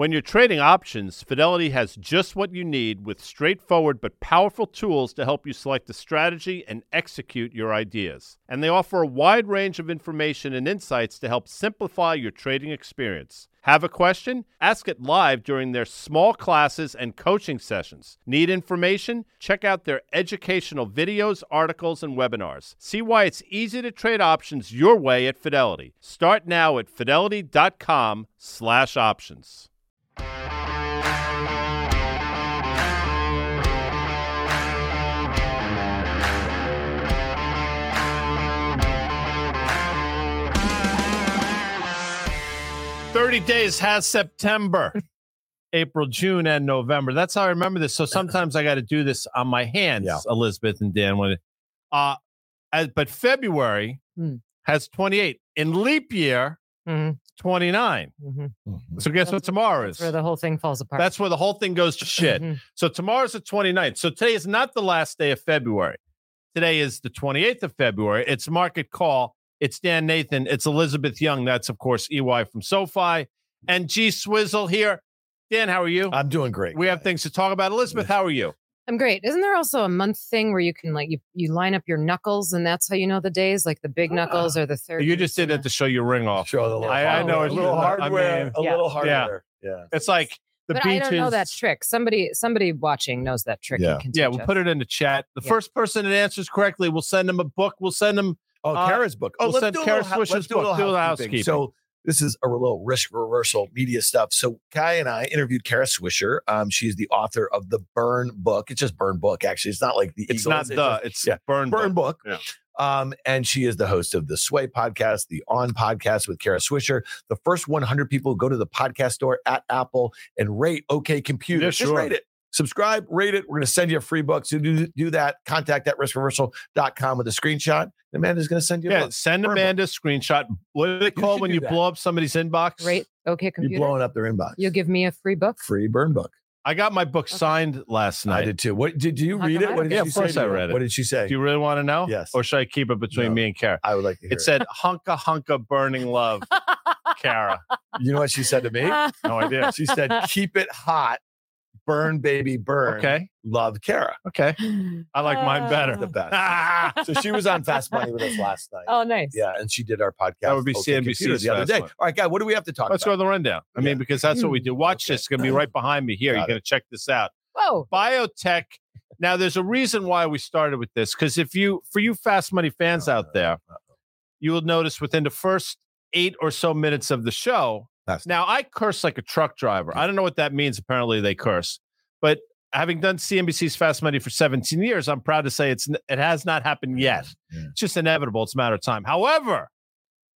When you're trading options, Fidelity has just what you need with straightforward but powerful tools to help you select a strategy and execute your ideas. And they offer a wide range of information and insights to help simplify your trading experience. Have a question? Ask it live during their small classes and coaching sessions. Need information? Check out their educational videos, articles, and webinars. See why it's easy to trade options your way at Fidelity. Start now at fidelity.com/options. 30 days has September, April, June, and November. That's how I remember this. So sometimes I got to do this on my hands, Yeah. Elizabeth and Dan. When uh, as, but February Hmm. has 28. In leap year, Mhm. 29. Mhm. So guess what tomorrow is? That's where the whole thing falls apart. That's where the whole thing goes to shit. Mhm. So tomorrow's the 29th. So today is not the last day of February. Today is the 28th of February. It's market call. It's Dan Nathan. It's Elizabeth Young. That's, of course, EY from SoFi. And G Swizzle here. Dan, how are you? I'm doing great. we have things to talk about. Elizabeth, how are you? I'm great. Isn't there also a month thing where you can like you you line up your knuckles and that's how you know the days, like the big knuckles or the third? You just did it to show your ring off. show the little, I- I know a it's- little I hardware, mean- a Yeah. little Yeah. hardware. Yeah. It's like the but beaches. I don't know that trick. Somebody somebody watching knows that trick. Yeah. can Yeah, we'll us. put it in the chat. The Yeah. first person that answers correctly, we'll send them a book. We'll send them Oh, Uh, Kara's book. Oh, we'll let's send do a Kara little, hou- Swisher's let's do a book. Do a little housekeeping. housekeeping. So this is a little risk reversal media stuff. So Kai and I interviewed Kara Swisher. Um, she's the author of the Burn book. It's just Burn book, actually. It's not like the It's Eagles. not the, just it's yeah, burn. Burn book. book. Yeah. Um, and she is the host of the Sway podcast, the On podcast with Kara Swisher. The first 100 people go to the podcast store at Apple and rate OK Computer. Yeah, Just rate it. Subscribe, rate it. We're going to send you a free book. So do, do that. Contact at riskreversal.com with a screenshot. Amanda's going to send you a Yeah, book. send Burn book. Amanda a screenshot. What do they call when you that. blow up somebody's inbox? Great. Okay, computer. You're blowing up their inbox. You'll give me a free book. free burn book. I got my book Okay. signed last night. I night. did too. What did you How read it? What did Yeah, she of say course to I read it. What did she say? Do you really want to know? Yes. Or should I keep it between No. me and Kara? I would like to hear It said hunka hunka burning love, Kara. You know what she said to me? No idea. She said, "Keep it hot, burn, baby, burn." Okay. Love Kara. Okay. I like mine better. The best. Ah, So she was on Fast Money with us last night. oh, nice. Yeah, and she did our podcast. That would be OK Computer, CNBC's the other day. Money. All right, guy, what do we have to talk about? Let's go about? to the rundown. I Yeah. mean, because that's what we do. Watch Okay. this. It's going to be right behind me here. Got You're going to check this out. Whoa. Biotech. Now, there's a reason why we started with this. Because if you, for you fast money fans Uh, out there, you will notice within the first eight or so minutes of the show, Fast. Now I curse like a truck driver. I don't know what that means. Apparently they curse, but having done CNBC's Fast Money for 17 years, I'm proud to say it's it has not happened yet. Yeah. It's just inevitable. It's a matter of time. However,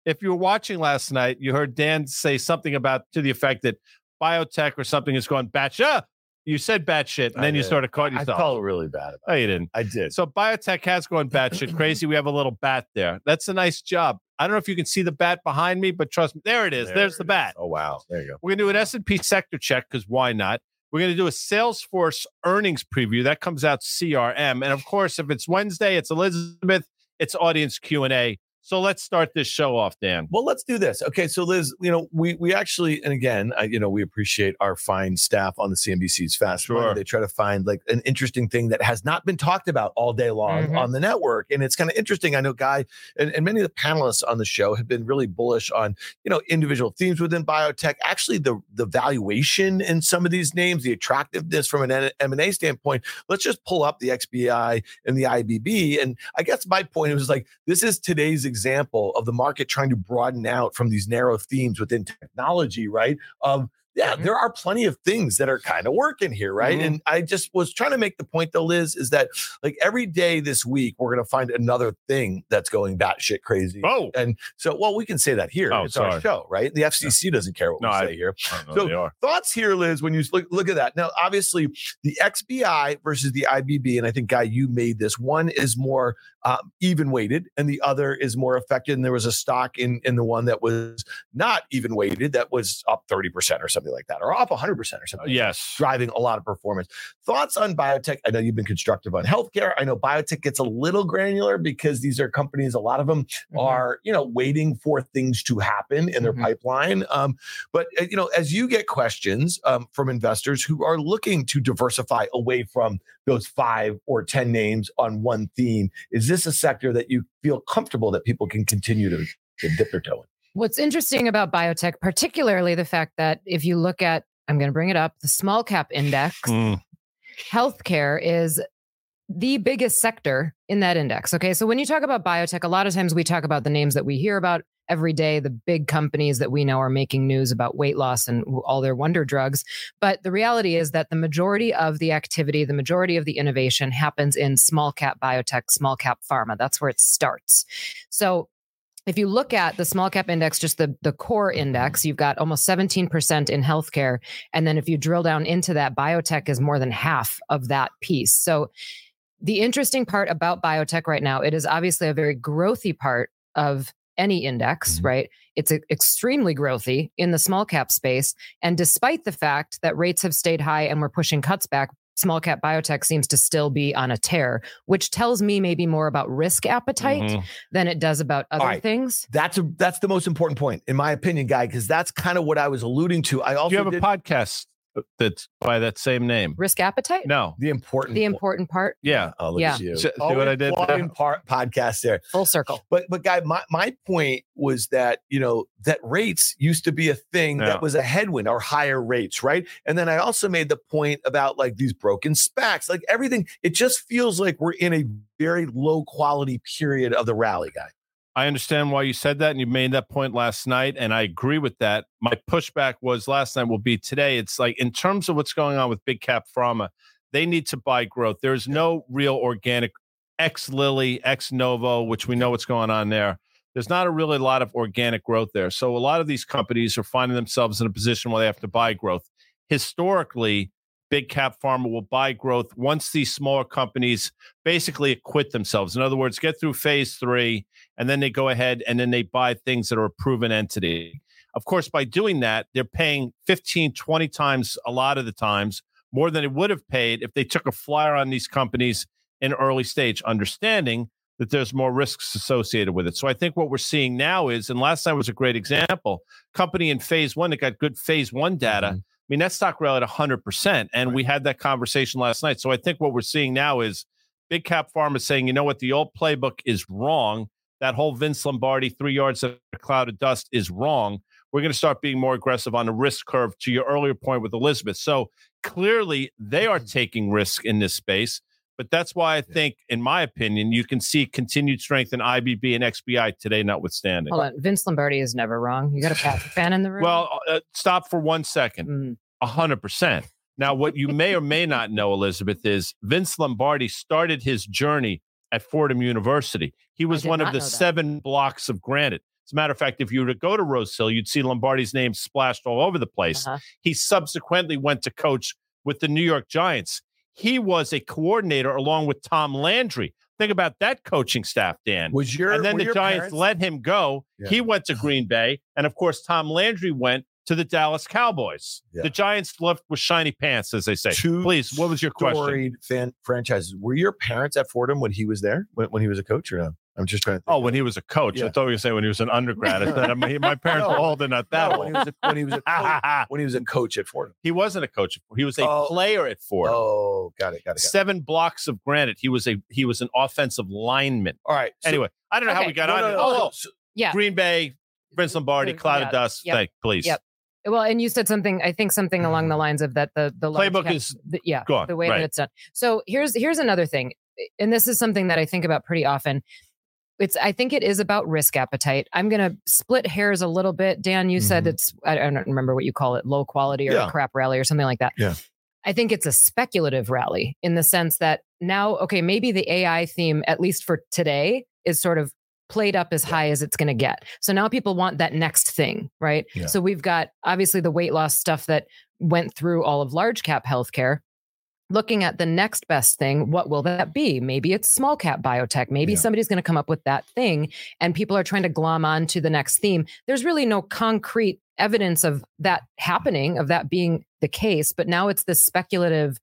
if you were watching last night, you heard Dan say something about to the effect that biotech or something has gone batshit. Ah, You said batshit, and I then you did. sort of caught yourself. I felt really bad about oh, you didn't. I did. So biotech has gone batshit crazy. We have a little bat there. That's a nice job. I don't know if you can see the bat behind me, but trust me, there it is. There There's it the is. bat. Oh wow, there you go. We're gonna do an S and P sector check because why not? We're gonna do a Salesforce earnings preview that comes out CRM, and of course, if it's Wednesday, it's Elizabeth. It's audience Q and A. So let's start this show off, Dan. Well, let's do this. Okay, so Liz, you know, we we actually, and again, I, you know, we appreciate our fine staff on the CNBC's Fast Money. They try to find like an interesting thing that has not been talked about all day long Mhm. on the network, and it's kind of interesting. I know Guy and, and many of the panelists on the show have been really bullish on you know individual themes within biotech. Actually, the the valuation in some of these names, the attractiveness from an M and A standpoint. Let's just pull up the XBI and the IBB, and I guess my point was like this is today's example of the market trying to broaden out from these narrow themes within technology, right? Of yeah, Mhm. there are plenty of things that are kind of working here, right? Mhm. And I just was trying to make the point though, Liz, is that like every day this week we're gonna find another thing that's going batshit crazy. Oh, And so, well, we can say that here. Oh, it's our sorry. show, right? The FCC doesn't care what No, we I- say here So- thoughts here, Liz, when you look, look at that. Now, obviously, the XBI versus the IBB, and I think, Guy, you made this. One is more um, even weighted, and the other is more affected. And there was a stock in in the one that was not even weighted that was up thirty percent or something like that, or up hundred percent or something. Yes. driving a lot of performance. Thoughts on biotech? I know you've been constructive on healthcare. I know biotech gets a little granular because these are companies. A lot of them Mhm. are you know waiting for things to happen in their Mhm. pipeline. Um, but uh, you know, as you get questions um, from investors who are looking to diversify away from those five or ten names on one theme, is this a sector that you feel comfortable that people can continue to, to dip their toe in? What's interesting about biotech, particularly the fact that if you look at, I'm going to bring it up, the small cap index, Mm. healthcare is the biggest sector in that index. Okay. So when you talk about biotech, a lot of times we talk about the names that we hear about every day, the big companies that we know are making news about weight loss and all their wonder drugs. But the reality is that the majority of the activity, the majority of the innovation happens in small cap biotech, small cap pharma. That's where it starts. So if you look at the small cap index, just the, the core index, you've got almost 17% in healthcare. And then if you drill down into that, biotech is more than half of that piece. So the interesting part about biotech right now, it is obviously a very growthy part of any index, Mhm. right? It's extremely growthy in the small cap space. And despite the fact that rates have stayed high and we're pushing cuts back, small cap biotech seems to still be on a tear, which tells me maybe more about risk appetite Mhm. than it does about other right. things. That's a that's the most important point, in my opinion, guy, because that's kind of what I was alluding to. I also Do you have a podcast Uh, that's by that same name? Risk appetite? No. the important The important part, Yeah. Oh, look Yeah. at you. See- see what I did there? plotting podcast there. full circle. But but guy, my, my point was that you know that rates used to be a thing Yeah. that was a headwind or higher rates, right? And then I also made the point about like these broken specs, like everything. It just feels like we're in a very low quality period of the rally, guy. I understand why you said that, and you made that point last night, and I agree with that. My pushback was last night will be today. It's like in terms of what's going on with big cap pharma, they need to buy growth. There's no real organic ex Lilly, ex Novo, which we know what's going on there. There's not a really a lot of organic growth there. So a lot of these companies are finding themselves in a position where they have to buy growth. Historically, big cap pharma will buy growth once these smaller companies basically acquit themselves. In other words, get through phase three, and then they go ahead and then they buy things that are a proven entity. Of course, by doing that, they're paying 15, 20 times a lot of the times more than it would have paid if they took a flyer on these companies in early stage, understanding that there's more risks associated with it. So I think what we're seeing now is, and last time was a great example, company in phase one that got good phase one data. Mhm. I mean, that stock rallied 100%. And we had that conversation last night. So I think what we're seeing now is big cap pharma saying, you know what, the old playbook is wrong. That whole Vince Lombardi three yards of a cloud of dust is wrong. We're going to start being more aggressive on the risk curve to your earlier point with Elizabeth. So clearly they are mm-hmm. taking risk in this space. But that's why I think, in my opinion, you can see continued strength in IBB and XBI today, notwithstanding. Hold on. Vince Lombardi is never wrong. You got a Pat fan in the room? Well, uh, stop for one second. Mm, A hundred percent. Now, what you may or may not know, Elizabeth, is Vince Lombardi started his journey at Fordham University. He was one of the seven blocks of granite. As a matter of fact, if you were to go to Rose Hill, you'd see Lombardi's name splashed all over the place. uh-huh. He subsequently went to coach with the New York Giants. He was a coordinator along with Tom Landry. Think about that coaching staff, Dan Was your and then the Giants parents- let him go. Yeah. He went to Green Bay, and of course, Tom Landry went to the Dallas Cowboys. Yeah. The Giants left with shiny pants, as they say. Two Please, what was your question? fan franchises. Were your parents at Fordham when he was there? When, when he was a coach or no? I'm just trying to. Oh, think. Oh, when he was a coach. Yeah. I thought you were going to say when he was an undergrad. I said, my, my parents were No. older, not that No, when he was a, when he was a coach, when he was a coach at Fordham. he wasn't a coach. He was a Oh. player at Ford. Oh, got it, got it. Got it. Seven blocks of granite. He was a he was an offensive lineman. All right. so- anyway, I don't know how we got No, on. no, no, oh, no. oh, So- Yeah. Green Bay, Vince Lombardi, Yeah. cloud of dust. Yep. Thank, please. Yep. Well, and you said something. I think something along the lines of that. The the Playbook cap- is the, yeah, gone, the way right. that it's done. So here's here's another thing, and this is something that I think about pretty often. It's I think it is about risk appetite. I'm going to split hairs a little bit. Dan, you said Mhm. it's I, don't remember what you call it, low quality or Yeah. a crap rally or something like that. Yeah. I think it's a speculative rally in the sense that now, okay, maybe the AI theme, at least for today, is sort of played up as high as it's going to get. So now people want that next thing, right? Yeah. So we've got obviously the weight loss stuff that went through all of large cap healthcare. Looking at the next best thing, what will that be? Maybe it's small cap biotech. Maybe Yeah. somebody's going to come up with that thing, and people are trying to glom on to the next theme. There's really no concrete evidence of that happening, of that being the case. But now it's this speculative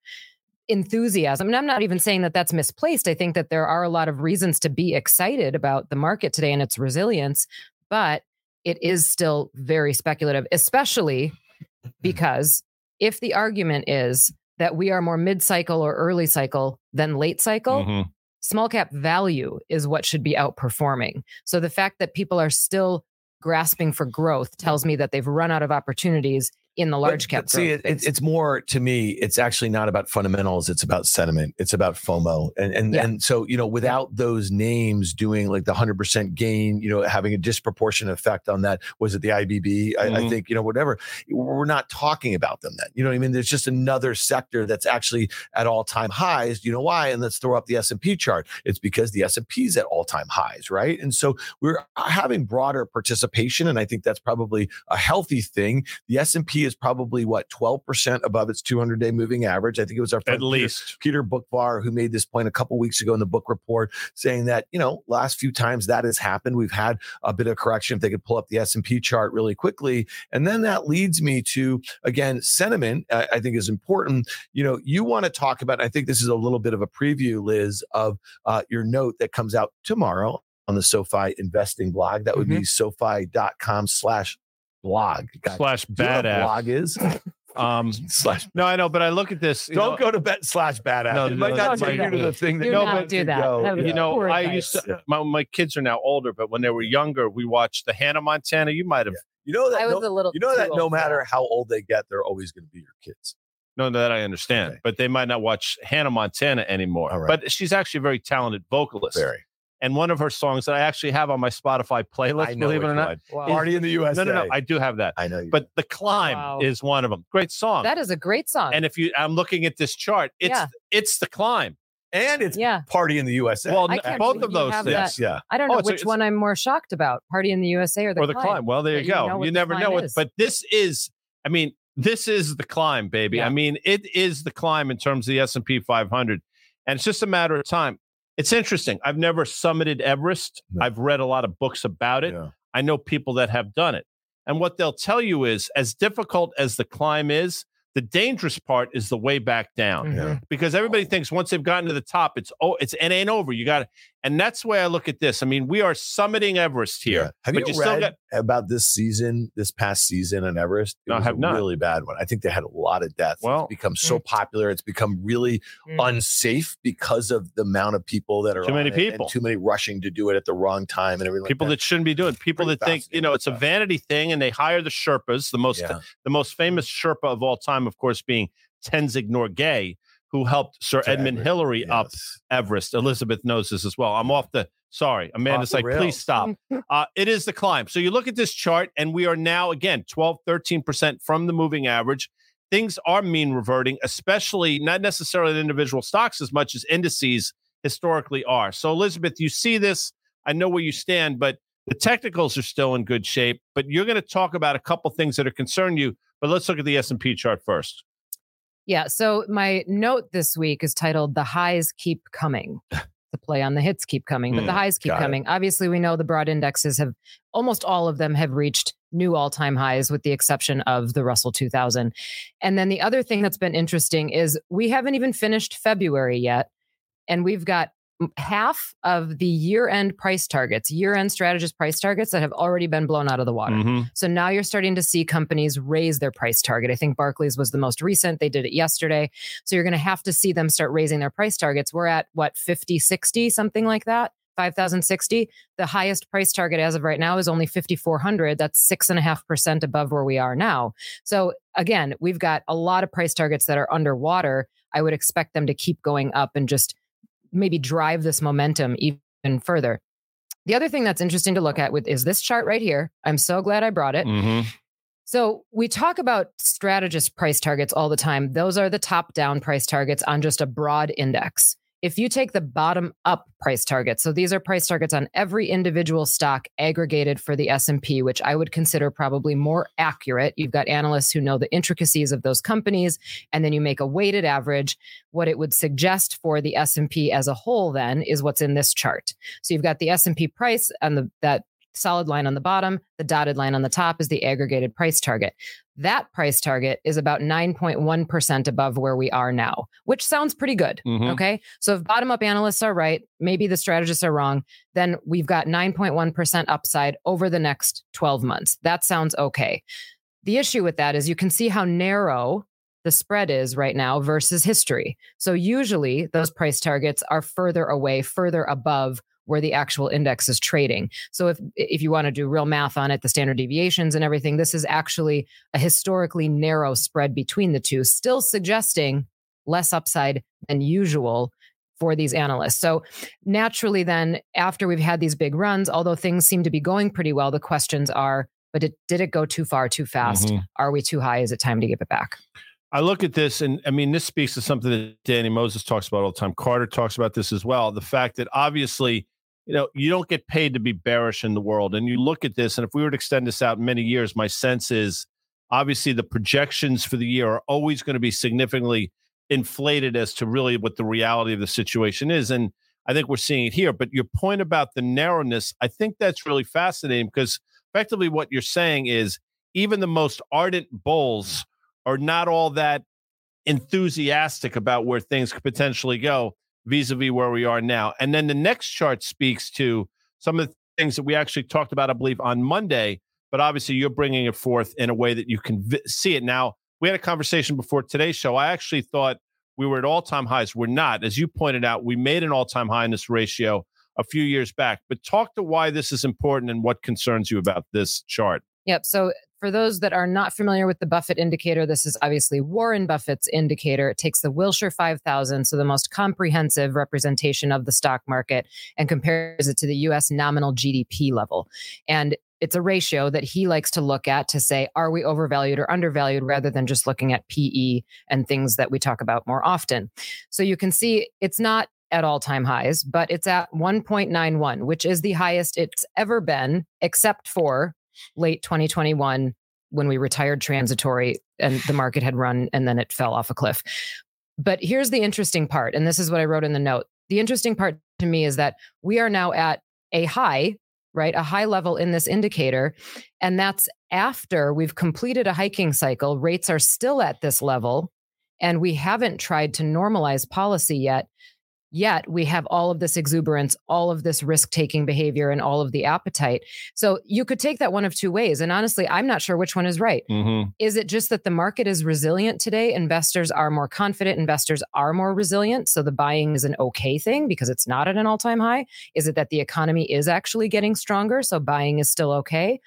enthusiasm. And I'm not even saying that that's misplaced. I think that there are a lot of reasons to be excited about the market today and its resilience, but it is still very speculative, especially because if the argument is that we are more mid cycle or early cycle than late cycle, Mhm. small cap value is what should be outperforming. So the fact that people are still grasping for growth tells me that they've run out of opportunities in the large But- cap. but see, it, it, it's more to me. It's actually not about fundamentals. It's about sentiment. It's about FOMO, and and Yeah. and so you know, without those names doing like the hundred percent gain, you know, having a disproportionate effect on that. Was it the IBB? I, I Mhm. think you know, whatever. We're not talking about them then. You know what I mean? There's just another sector that's actually at all time highs. You know why? And let's throw up the S and P chart. It's because the S and P is at all time highs, right? And so we're having broader participation, and I think that's probably a healthy thing. The S and P is probably what 12% above its 200 day moving average. I think it was our friend At Peter- least. Peter Boockvar who made this point a couple weeks ago in the Boock Report, saying that you know last few times that has happened, we've had a bit of correction. If they could pull up the S and P chart really quickly, and then that leads me to again sentiment. I, I think is important. You know, you want to talk about. I think this is a little bit of a preview, Liz, of uh, your note that comes out tomorrow on the SoFi investing blog. That would be SoFi.com slash blog. God, Slash do you know what a badass. blog is Um, slash no, I know, but I look at this. you don't know, go to bet slash badass. No, it might no, not don't take you to the thing that Do you not want do that. go. That was You know, I advice. used to. Yeah. My, my kids are now older, but when they were younger, we watched the Hannah Montana. You might have You know that. I was no, a little. you know that no matter that. how old they get, they're always going to be your kids. No, that I understand, Okay. but they might not watch Hannah Montana anymore. All right. But she's actually a very talented vocalist. Very. And one of her songs that I actually have on my Spotify playlist, I know believe it or not. one. Wow. Party in the USA. No, no, no. I do have that. I know you. But The Climb Wow. is one of them. Great song. That is a great song. and if you, I'm looking at this chart, it's Yeah. it's The Climb. and it's yeah, Party in the USA. Well, I n- can't both of those things. yes, yeah. I don't Oh, know it's a- which it's- one I'm more shocked about: Party in the USA or the or the climb. Well, there you you go. know You never know it, is. but this is. I mean, this is the climb, baby. Yeah. I mean, it is the climb in terms of the S and P 500, and it's just a matter of time. It's interesting. I've never summited Everest. No. I've read a lot of books about it. Yeah. I know people that have done it, and what they'll tell you is, as difficult as the climb is, the dangerous part is the way back down Mhm. because everybody thinks once they've gotten to the top, it's oh, it's it ain't over. You got to, and that's the way I look at this. I mean, we are summiting Everest here, Yeah. Have but you, you still read got- about this season, this past season on Everest? It No, I was have a not. really bad one. I think they had a lot of deaths. Well- it's become so popular. It's become really Mm. unsafe because of the amount of people that are Too many on it and people. too many rushing to do it at the wrong time and everything. people like that shouldn't be doing people Pretty that think you know it's a vanity thing and they hire the sherpas the most Yeah. the most famous sherpa of all time of course being tenzing norgay who helped sir To edmund Everest, hillary up Yes. everest elizabeth knows this as well i'm off the sorry amanda's the like rails. please stop uh, it is the climb so you look at this chart and we are now again 12 13% from the moving average things are mean reverting especially not necessarily in individual stocks as much as indices historically are so elizabeth you see this i know where you stand but the technicals are still in good shape, but you're going to talk about a couple things that are concern you. But let's look at the S and P chart first. Yeah. So my note this week is titled "The Highs Keep Coming." the play on the hits keep coming, but the Hmm, highs keep got it. coming. Obviously, we know the broad indexes have almost all of them have reached new all-time highs, with the exception of the Russell 2000. And then the other thing that's been interesting is we haven't even finished February yet, and we've got half of the year-end price targets, year-end strategist price targets that have already been blown out of the water. Mhm. So now you're starting to see companies raise their price target. I think Barclays was the most recent. They did it yesterday. So you're going to have to see them start raising their price targets. We're at what, 50, 60, something like that? 5,060. The highest price target as of right now is only 5,400. That's six and a half percent above where we are now. So again, we've got a lot of price targets that are underwater. I would expect them to keep going up and just maybe drive this momentum even further. The other thing that's interesting to look at with is this chart right here. I'm so glad I brought it. Mhm. So we talk about strategist price targets all the time. Those are the top down price targets on just a broad index. If you take the bottom up price targets so these are price targets on every individual stock aggregated for the s&p which i would consider probably more accurate. You've got analysts who know the intricacies of those companies and then you make a weighted average. What it would suggest for the s&p as a whole then is what's in this chart. So you've got the s&p price and the that solid line on the bottom the dotted line on the top is the aggregated price target that price target is about 9.1% above where we are now, which sounds pretty good. Mm-hmm. Okay. So if bottom up analysts are right, maybe the strategists are wrong, then we've got 9.1% upside over the next 12 months. That sounds okay. The issue with that is you can see how narrow the spread is right now versus history. So usually those price targets are further away, further above where the actual index is trading. So if if you want to do real math on it, the standard deviations and everything, this is actually a historically narrow spread between the two, still suggesting less upside than usual for these analysts. So naturally then after we've had these big runs, although things seem to be going pretty well, the questions are but it, did it go too far too fast? Mm-hmm. Are we too high? Is it time to give it back? I look at this, and I mean, this speaks to something that Danny Moses talks about all the time. Carter talks about this as well. The fact that obviously you know, you don't get paid to be bearish in the world. And you look at this, and if we were to extend this out many years, my sense is obviously the projections for the year are always going to be significantly inflated as to really what the reality of the situation is. And I think we're seeing it here. But your point about the narrowness, I think that's really fascinating because effectively what you're saying is even the most ardent bulls are not all that enthusiastic about where things could potentially go vis-a-vis where we are now. And then the next chart speaks to some of the things that we actually talked about, I believe, on Monday. But obviously, you're bringing it forth in a way that you can vi- see it. Now, we had a conversation before today's show. I actually thought we were at all-time highs. We're not, as you pointed out. We made an all-time high in this ratio a few years back. But talk to why this is important and what concerns you about this chart. Yep. So for those that are not familiar with the Buffett indicator, this is obviously Warren Buffett's indicator. It takes the Wilshire 5000, so the most comprehensive representation of the stock market, and compares it to the US nominal GDP level. And it's a ratio that he likes to look at to say, are we overvalued or undervalued, rather than just looking at PE and things that we talk about more often. So you can see it's not at all time highs, but it's at 1.91, which is the highest it's ever been, except for late 2021 when we retired transitory and the market had run and then it fell off a cliff. But here's the interesting part, and this is what I wrote in the note. The interesting part to me is that we are now at a high, right? A high level in this indicator. And that's after we've completed a hiking cycle. Rates are still at this level, and we haven't tried to normalize policy yet. Yet we have all of this exuberance, all of this risk taking behavior, and all of the appetite. So you could take that one of two ways. And honestly, I'm not sure which one is right. Mm-hmm. Is it just that the market is resilient today? Investors are more confident, investors are more resilient. So the buying is an okay thing because it's not at an all time high? Is it that the economy is actually getting stronger? So buying is still okay?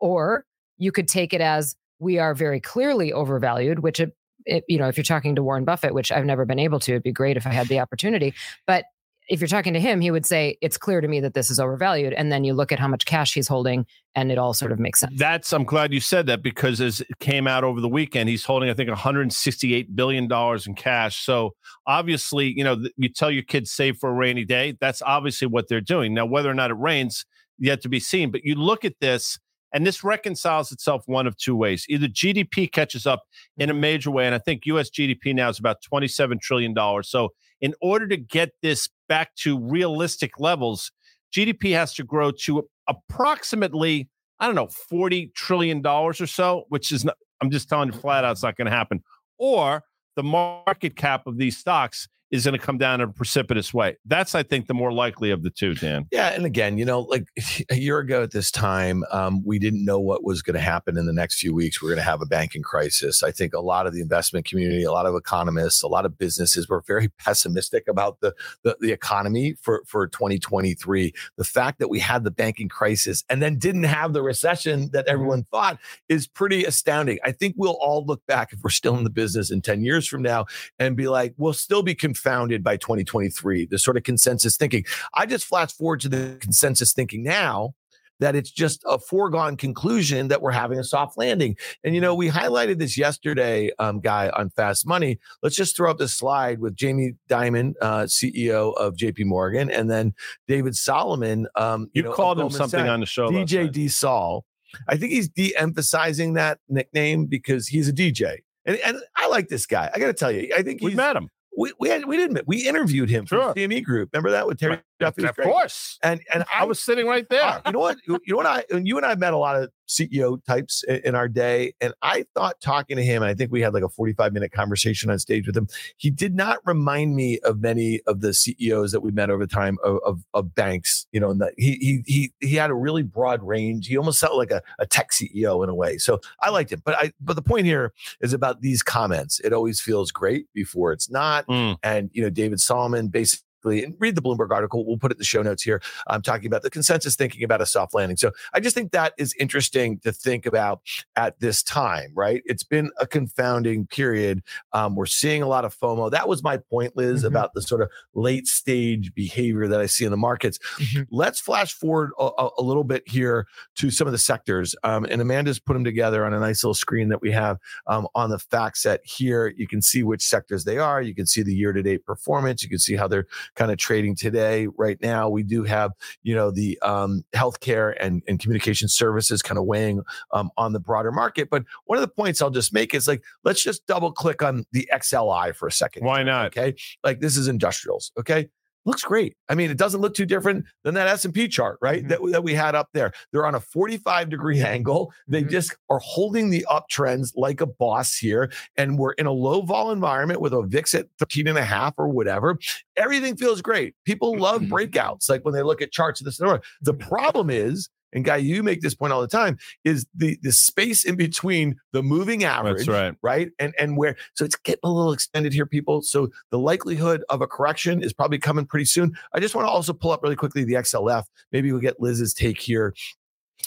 Or you could take it as we are very clearly overvalued, which it it, you know, if you're talking to Warren Buffett, which I've never been able to, it'd be great if I had the opportunity. But if you're talking to him, he would say, It's clear to me that this is overvalued. And then you look at how much cash he's holding, and it all sort of makes sense. That's, I'm glad you said that because as it came out over the weekend, he's holding, I think, $168 billion in cash. So obviously, you know, you tell your kids save for a rainy day. That's obviously what they're doing. Now, whether or not it rains, yet to be seen. But you look at this and this reconciles itself one of two ways. Either GDP catches up in a mm-hmm. major way, and I think US GDP now is about $27 trillion. So, in order to get this back to realistic levels, GDP has to grow to approximately, I don't know, $40 trillion or so, which is not, I'm just telling you flat out, it's not going to happen. Or the market cap of these stocks is going to come down in a precipitous way. That's, I think, the more likely of the two, Dan. Yeah. And again, you know, like a year ago at this time, um, we didn't know what was going to happen in the next few weeks. We are going to have a banking crisis. I think a lot of the investment community, a lot of economists, a lot of businesses were very pessimistic about the, the, the economy for, for 2023. The fact that we had the banking crisis and then didn't have the recession that mm-hmm. everyone thought is pretty astounding. I think we'll all look back if we're still in the business in 10 years from now and be like, we'll still be confused confounded by 2023, the sort of consensus thinking. I just flash forward to the consensus thinking now that it's just a foregone conclusion that we're having a soft landing. And you know, we highlighted this yesterday, um, guy on Fast Money. Let's just throw up this slide with Jamie Dimon, uh, CEO of J.P. Morgan, and then David Solomon. Um, you, know, called him something Sachs, on the show. DJ D-Sol. I think he's de-emphasizing that nickname because he's a DJ. And, and I like this guy. I got to tell you, I think he's we met him we we, had, we didn't we interviewed him sure. from CME Group. Remember that with Terry Duffy? Of course. And and I, I, was sitting right there. Uh, you know what? You, you know what? I and you and I met a lot of CEO types in, in, our day, and I thought talking to him, and I think we had like a forty-five minute conversation on stage with him. He did not remind me of many of the CEOs that we met over time of of, of banks. You know, and that he he he he had a really broad range. He almost felt like a, a tech CEO in a way. So I liked him. But I but the point here is about these comments. It always feels great before it's not, mm. and you know, David Solomon basically and read the Bloomberg article. We'll put it in the show notes here. I'm talking about the consensus thinking about a soft landing. So I just think that is interesting to think about at this time, right? It's been a confounding period. Um, we're seeing a lot of FOMO. That was my point, Liz, mm-hmm. about the sort of late stage behavior that I see in the markets. Mm-hmm. Let's flash forward a, a, little bit here to some of the sectors. Um, and Amanda's put them together on a nice little screen that we have um, on the FactSet here. You can see which sectors they are. You can see the year to date performance. You can see how they're kind of trading today. Right now, we do have, you know, the um, healthcare and, and communication services kind of weighing um, on the broader market. But one of the points I'll just make is like, let's just double click on the XLI for a second. Why not? Okay. Like this is industrials. Okay looks great. I mean, it doesn't look too different than that S&P chart, right? Mm-hmm. That, that we had up there. They're on a 45 degree angle. They mm-hmm. just are holding the uptrends like a boss here. And we're in a low vol environment with a VIX at 13 and a half or whatever. Everything feels great. People love mm-hmm. breakouts. Like when they look at charts of this. The problem is and guy, you make this point all the time, is the the space in between the moving average, That's right, right, and and where so it's getting a little extended here, people. So the likelihood of a correction is probably coming pretty soon. I just want to also pull up really quickly the XLF. Maybe we'll get Liz's take here.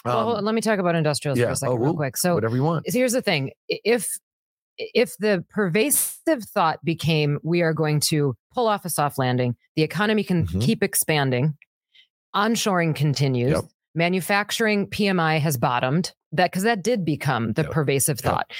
Um, well, let me talk about industrials yeah. for a second, oh, real quick. So whatever you want. So here's the thing: if if the pervasive thought became we are going to pull off a soft landing, the economy can mm-hmm. keep expanding, onshoring continues. Yep manufacturing PMI has bottomed. That because that did become the yep. pervasive thought. Yep.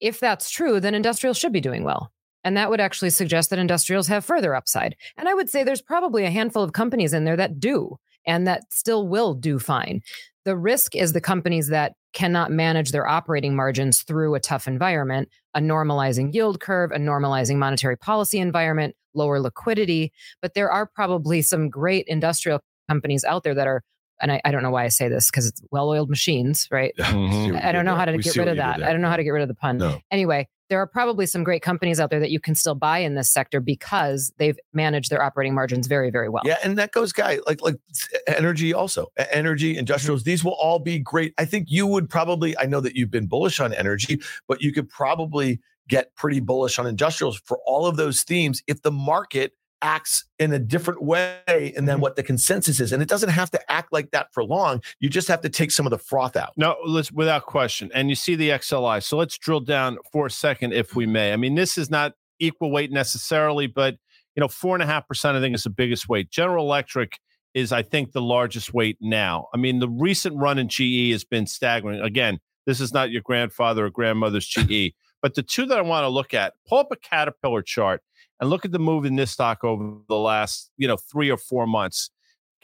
If that's true, then industrials should be doing well. And that would actually suggest that industrials have further upside. And I would say there's probably a handful of companies in there that do and that still will do fine. The risk is the companies that cannot manage their operating margins through a tough environment, a normalizing yield curve, a normalizing monetary policy environment, lower liquidity. But there are probably some great industrial companies out there that are and I, I don't know why I say this because it's well-oiled machines, right? Mm-hmm. I don't know how to we get rid of that. I don't know how to get rid of the pun. No. Anyway, there are probably some great companies out there that you can still buy in this sector because they've managed their operating margins very, very well. Yeah, and that goes, guy, like like energy also, energy, industrials. These will all be great. I think you would probably. I know that you've been bullish on energy, but you could probably get pretty bullish on industrials for all of those themes if the market acts in a different way and then mm-hmm. what the consensus is. And it doesn't have to act like that for long. You just have to take some of the froth out. No, let's without question. And you see the XLI. So let's drill down for a second, if we may. I mean, this is not equal weight necessarily, but you know, four and a half percent I think is the biggest weight. General Electric is, I think, the largest weight now. I mean, the recent run in GE has been staggering. Again, this is not your grandfather or grandmother's GE. But the two that I want to look at, pull up a Caterpillar chart and look at the move in this stock over the last, you know, three or four months.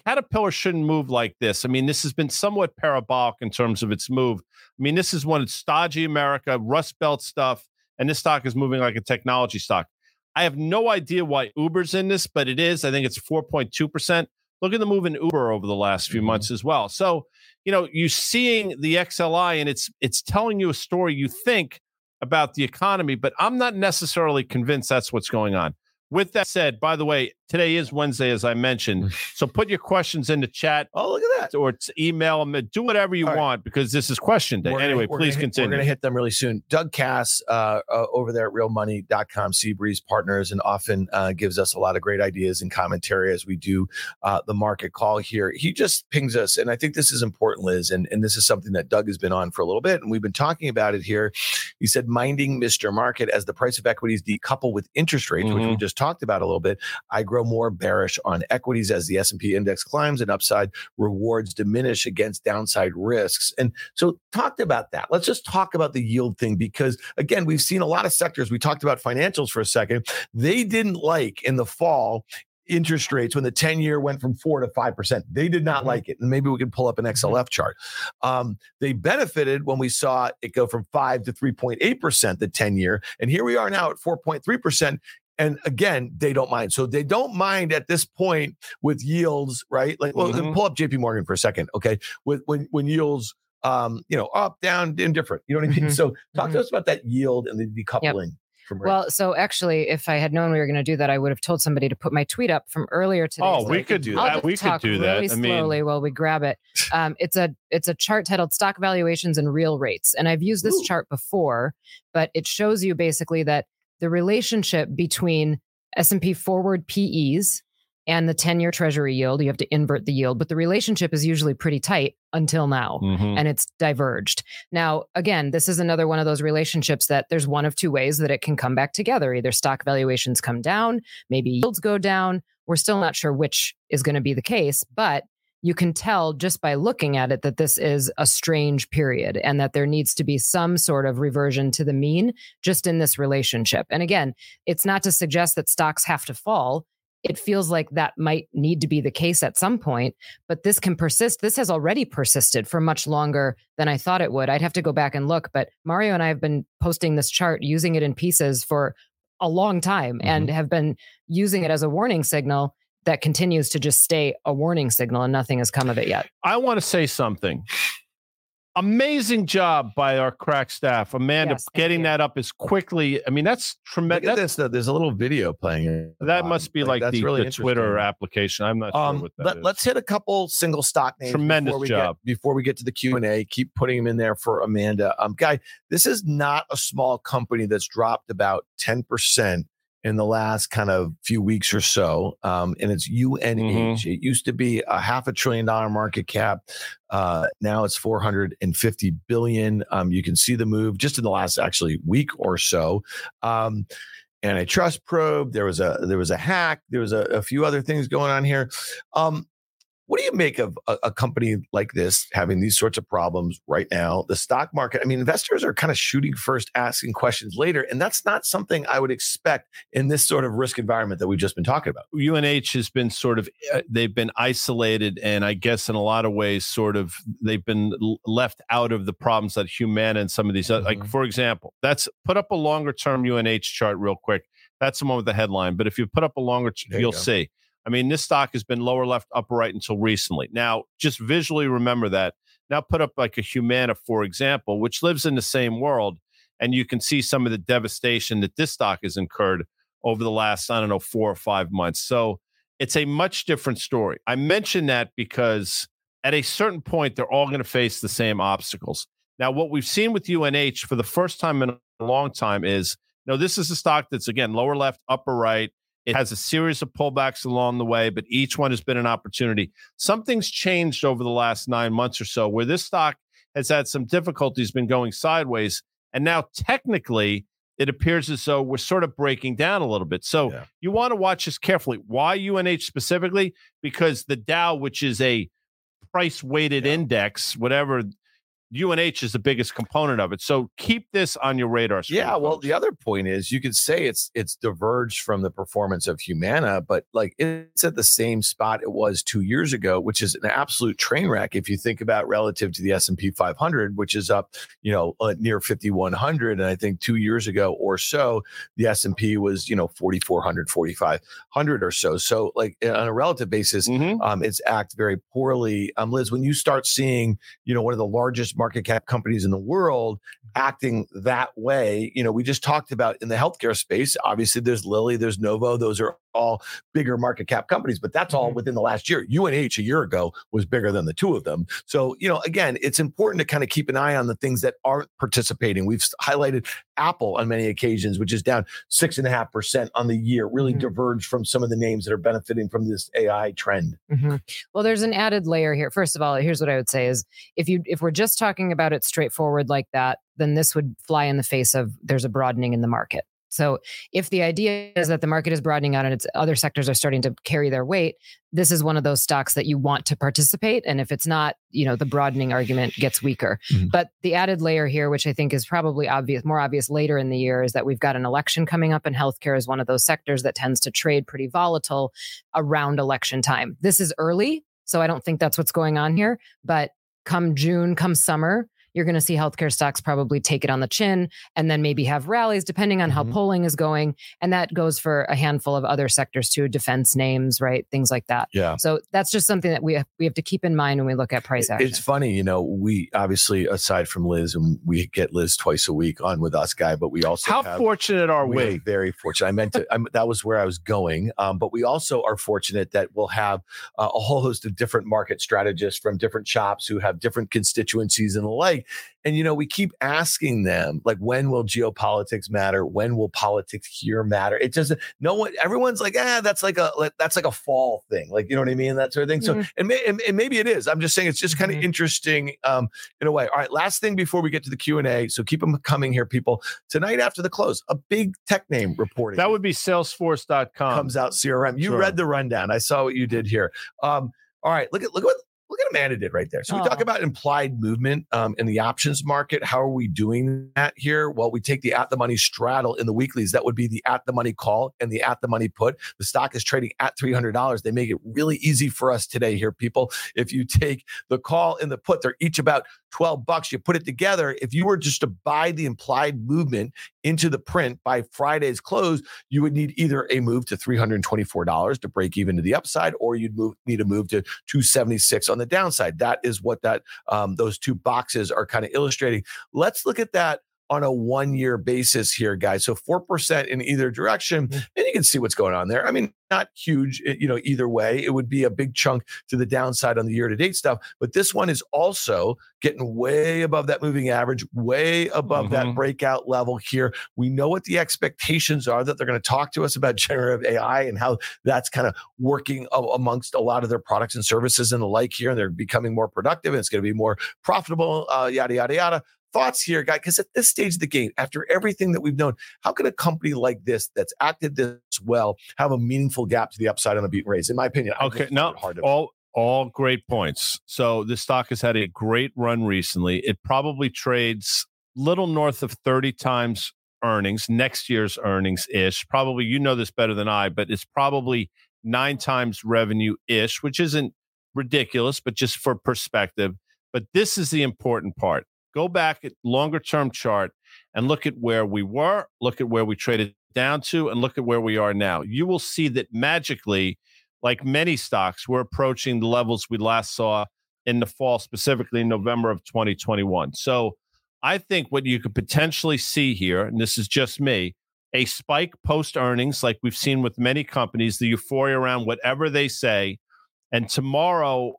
Caterpillar shouldn't move like this. I mean, this has been somewhat parabolic in terms of its move. I mean, this is one of stodgy America, Rust Belt stuff, and this stock is moving like a technology stock. I have no idea why Uber's in this, but it is. I think it's 4.2%. Look at the move in Uber over the last few mm-hmm. months as well. So, you know, you seeing the XLI and it's it's telling you a story you think about the economy, but I'm not necessarily convinced that's what's going on. With that said, by the way, today is Wednesday, as I mentioned. so put your questions in the chat. Oh, look at that. Or email them. Do whatever you All want right. because this is question day. We're anyway, gonna, please continue. we're going to hit them really soon. Doug Kass uh, uh, over there at realmoney.com, Seabreeze Partners, and often uh, gives us a lot of great ideas and commentary as we do uh, the market call here. He just pings us. And I think this is important, Liz. And, and this is something that Doug has been on for a little bit. And we've been talking about it here. He said, minding Mr. Market as the price of equities decouple with interest rates, mm-hmm. which we mm-hmm. just talked about a little bit. I grow grow more bearish on equities as the S&P index climbs and upside rewards diminish against downside risks. And so talked about that. Let's just talk about the yield thing because again, we've seen a lot of sectors. We talked about financials for a second. They didn't like in the fall interest rates when the 10 year went from 4 to 5%. They did not mm-hmm. like it. And maybe we can pull up an XLF mm-hmm. chart. Um, they benefited when we saw it go from 5 to 3.8%, the 10 year. And here we are now at 4.3%. And again, they don't mind. So they don't mind at this point with yields, right? Like, well, mm-hmm. pull up JP Morgan for a second. Okay. With when when yields um, you know, up, down, indifferent. You know what I mean? Mm-hmm. So talk mm-hmm. to us about that yield and the decoupling. Yep from well so actually if i had known we were going to do that i would have told somebody to put my tweet up from earlier today oh so we could do that we could do that really I mean... slowly while we grab it um, it's a it's a chart titled stock valuations and real rates and i've used this Ooh. chart before but it shows you basically that the relationship between s&p forward pe's and the 10 year treasury yield. You have to invert the yield, but the relationship is usually pretty tight until now mm-hmm. and it's diverged. Now, again, this is another one of those relationships that there's one of two ways that it can come back together. Either stock valuations come down, maybe yields go down. We're still not sure which is going to be the case, but you can tell just by looking at it that this is a strange period and that there needs to be some sort of reversion to the mean just in this relationship. And again, it's not to suggest that stocks have to fall it feels like that might need to be the case at some point, but this can persist. This has already persisted for much longer than I thought it would. I'd have to go back and look, but Mario and I have been posting this chart, using it in pieces for a long time mm-hmm. and have been using it as a warning signal that continues to just stay a warning signal and nothing has come of it yet. I want to say something amazing job by our crack staff, Amanda, yes, getting you. that up as quickly. I mean, that's tremendous. Look at this. There's a little video playing. That must be like, like the, really the Twitter application. I'm not um, sure what that let, us hit a couple single stock names. Tremendous before job. Get, before we get to the Q and A, keep putting them in there for Amanda. Um, guy, this is not a small company that's dropped about ten percent in the last kind of few weeks or so. Um, and it's UNH. Mm-hmm. It used to be a half a trillion dollar market cap. Uh, now it's 450 billion. Um, you can see the move just in the last actually week or so. Um, antitrust probe. There was a there was a hack. There was a, a few other things going on here. Um, what do you make of a, a, company like this having these sorts of problems right now? The stock market, I mean, investors are kind of shooting first, asking questions later. And that's not something I would expect in this sort of risk environment that we've just been talking about. UNH has been sort of, uh, they've been isolated. And I guess in a lot of ways, sort of, they've been left out of the problems that Humana and some of these, mm-hmm. like, for example, that's put up a longer term UNH chart real quick. That's the one with the headline. But if you put up a longer, you'll you see I mean, this stock has been lower left, upper right until recently. Now, just visually remember that. Now, put up like a Humana, for example, which lives in the same world, and you can see some of the devastation that this stock has incurred over the last, I don't know, four or five months. So it's a much different story. I mention that because at a certain point, they're all going to face the same obstacles. Now, what we've seen with UNH for the first time in a long time is, you know, this is a stock that's again lower left, upper right it has a series of pullbacks along the way, but each one has been an opportunity. Something's changed over the last nine months or so where this stock has had some difficulties, been going sideways. And now, technically, it appears as though we're sort of breaking down a little bit. So yeah. you want to watch this carefully. Why UNH specifically? Because the Dow, which is a price weighted yeah. index, whatever UNH is the biggest component of it. So keep this on your radar. Screen, yeah. Well, the other point is you could say it's it's diverged from the performance of Humana, but like it's at the same spot it was two years ago, which is an absolute train wreck if you think about relative to the S and P 500, which is up, you know, uh, near 5100. And I think two years ago or so, the S and P was you know 4400, 4500 or so. So like on a relative basis, mm-hmm. um, it's act very poorly. Um, Liz, when you start seeing you know one of the largest market cap companies in the world acting that way. You know, we just talked about in the healthcare space, obviously there's Lilly, there's Novo, those are all bigger market cap companies, but that's all mm-hmm. within the last year. UNH a year ago was bigger than the two of them. So, you know, again, it's important to kind of keep an eye on the things that aren't participating. We've highlighted Apple on many occasions, which is down six and a half percent on the year, really mm-hmm. diverged from some of the names that are benefiting from this AI trend. Mm-hmm. Well, there's an added layer here. First of all, here's what I would say is if you if we're just talking about it straightforward like that, then this would fly in the face of there's a broadening in the market. So if the idea is that the market is broadening out and its other sectors are starting to carry their weight, this is one of those stocks that you want to participate. And if it's not, you know, the broadening argument gets weaker. Mm-hmm. But the added layer here, which I think is probably obvious, more obvious later in the year, is that we've got an election coming up, and healthcare is one of those sectors that tends to trade pretty volatile around election time. This is early, so I don't think that's what's going on here. But come June, come summer, you're going to see healthcare stocks probably take it on the chin and then maybe have rallies depending on how mm-hmm. polling is going. And that goes for a handful of other sectors too, defense names, right? Things like that. Yeah. So that's just something that we have, we have to keep in mind when we look at price action. It's funny, you know, we obviously, aside from Liz, and we get Liz twice a week on with us, guy, but we also how have, fortunate are we? we? Are very fortunate. I meant to. I'm, that was where I was going. Um, but we also are fortunate that we'll have uh, a whole host of different market strategists from different shops who have different constituencies and the like. And, you know, we keep asking them, like, when will geopolitics matter? When will politics here matter? It doesn't, no one, everyone's like, ah, that's like a, like, that's like a fall thing. Like, you know what I mean? That sort of thing. Mm-hmm. So, and, may, and, and, maybe it is. I'm just saying it's just kind of mm-hmm. interesting um, in a way. All right. Last thing before we get to the Q&A. So keep them coming here, people. Tonight after the close, a big tech name reporting. That would be salesforce.com. Comes out CRM. You sure. read the rundown. I saw what you did here. Um, all right, look at look at what Look at Amanda did right there. So we talk about implied movement um, in the options market. How are we doing that here? Well, we take the at the money straddle in the weeklies. That would be the at the money call and the at the money put. The stock is trading at $300. They make it really easy for us today here, people. If you take the call and the put, they're each about 12 bucks. You put it together. If you were just to buy the implied movement into the print by Friday's close, you would need either a move to $324 to break even to the upside, or you'd move, need a move to 276 on the downside. That is what that um, those two boxes are kind of illustrating. Let's look at that on a one year basis here, guys. So 4% in either direction. Mm-hmm. And you can see what's going on there. I mean, not huge, eh, you know, either way. It would be a big chunk to the downside on the year to date stuff. But this one is also getting way above that moving average, way above mm-hmm. that breakout level here. We know what the expectations are that they're going to talk to us about generative AI and how that's kind of working amongst a lot of their products and services and the like here. And they're becoming more productive and it's going to be more profitable, uh, yada, yada, yada thoughts here, guy? Because at this stage of the game, after everything that we've known, how can a company like this that's acted this well have a meaningful gap to the upside on a beat raise? In my opinion, okay, now all all great points. So the stock has had a great run recently. It probably trades little north of 30 times earnings, next year's earnings ish. Probably you know this better than I, but it's probably nine times revenue ish, which isn't ridiculous, but just for perspective. But this is the important part. Go back at longer term chart and look at where we were, look at where we traded down to, and look at where we are now. You will see that magically, like many stocks, we're approaching the levels we last saw in the fall, specifically in November of 2021. So I think what you could potentially see here, and this is just me, a spike post earnings, like we've seen with many companies, the euphoria around whatever they say. And tomorrow,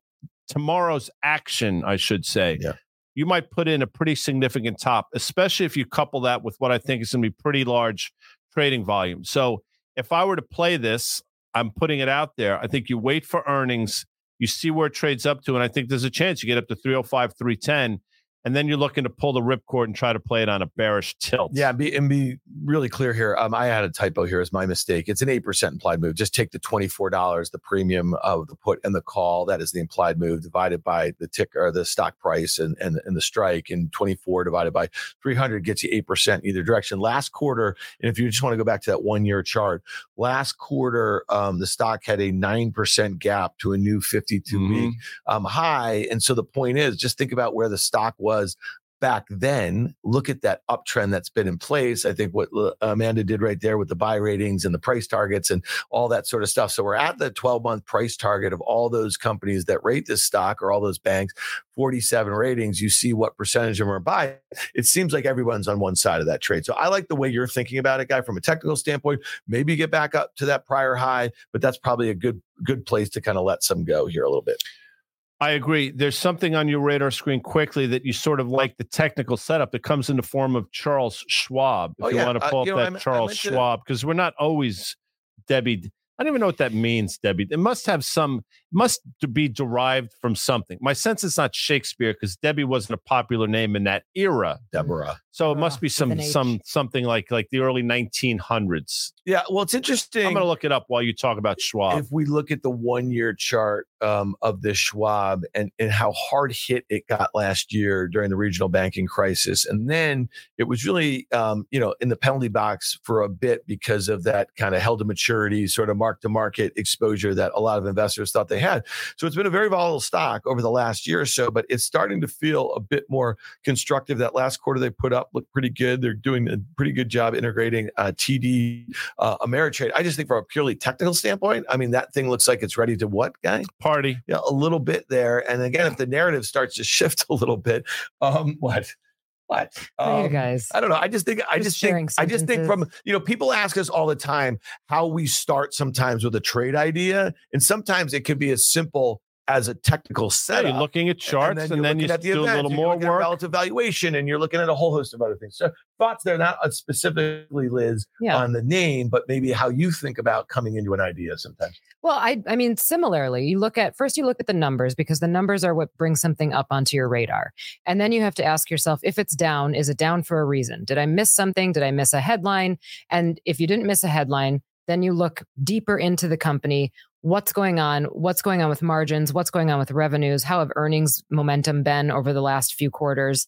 tomorrow's action, I should say, yeah you might put in a pretty significant top, especially if you couple that with what I think is going to be pretty large trading volume. So if I were to play this, I'm putting it out there. I think you wait for earnings, you see where it trades up to, and I think there's a chance you get up to 305, 310 and then you're looking to pull the ripcord and try to play it on a bearish tilt. Yeah, be, and be really clear here. Um, I had a typo here. It's my mistake. It's an eight percent implied move. Just take the twenty four dollars, the premium of the put and the call. That is the implied move divided by the tick or the stock price and and, and the strike. And twenty four divided by three hundred gets you eight percent either direction. Last quarter, and if you just want to go back to that one year chart, last quarter um, the stock had a nine percent gap to a new fifty two mm-hmm. week um, high. And so the point is, just think about where the stock was was back then look at that uptrend that's been in place. I think what uh, amanda did right there with the buy ratings and the price targets and all that sort of stuff. So we're at the 12 month price target of all those companies that rate this stock or all those banks 47 ratings. You see what percentage of them are buy. It seems like everyone's on one side of that trade. So i like the way you're thinking about it guy from a technical standpoint. Maybe get back up to that prior high but that's probably a good good place to kind of let some go here a little bit I agree. There's something on your radar screen quickly that you sort of like the technical setup that comes in the form of Charles Schwab. If oh, you yeah. want to uh, pull uh, up that know, Charles Schwab, because we're not always Debbie I don't even know what that means, Debbie. It must have some, must be derived from something. My sense is not Shakespeare because Debbie wasn't a popular name in that era. Deborah. So it must be some some something like like the early 1900s. Yeah. Well, it's interesting. I'm going to look it up while you talk about Schwab. if we look at the one year chart um, of this Schwab and, and how hard hit it got last year during the regional banking crisis. And then it was really, um, you know, in the penalty box for a bit because of that kind of held to maturity, sort of mark to market exposure that a lot of investors thought they had. So it's been a very volatile stock over the last year or so, but it's starting to feel a bit more constructive. That last quarter they put up looked pretty good. They're doing a pretty good job integrating uh, TD uh, Ameritrade. I just think from a purely technical standpoint, I mean, that thing looks like it's ready to what, guy? Party. Yeah, a little bit there. And again, if the narrative starts to shift a little bit, um, what? What? Are you Um, guys? I don't know. I just think I Just just think I just think from you know people ask us all the time how we start sometimes with a trade idea, and sometimes it could be as simple as a technical Yeah, you're looking at charts and you're then, you looking at the do a little more work. relative valuation, and you're looking at a whole host of other things. So thoughts there, not specifically Liz Yeah. on the name, but maybe how you think about coming into an idea sometimes. Well, I I mean, similarly, you look at first you look at the numbers because the numbers are what brings something up onto your radar. And then you have to ask yourself if it's down, is it down for a reason? Did I miss something? Did I miss a headline? And if you didn't miss a headline, then you look deeper into the company. What's going on? What's going on with margins? What's going on with revenues? How have earnings momentum been over the last few quarters?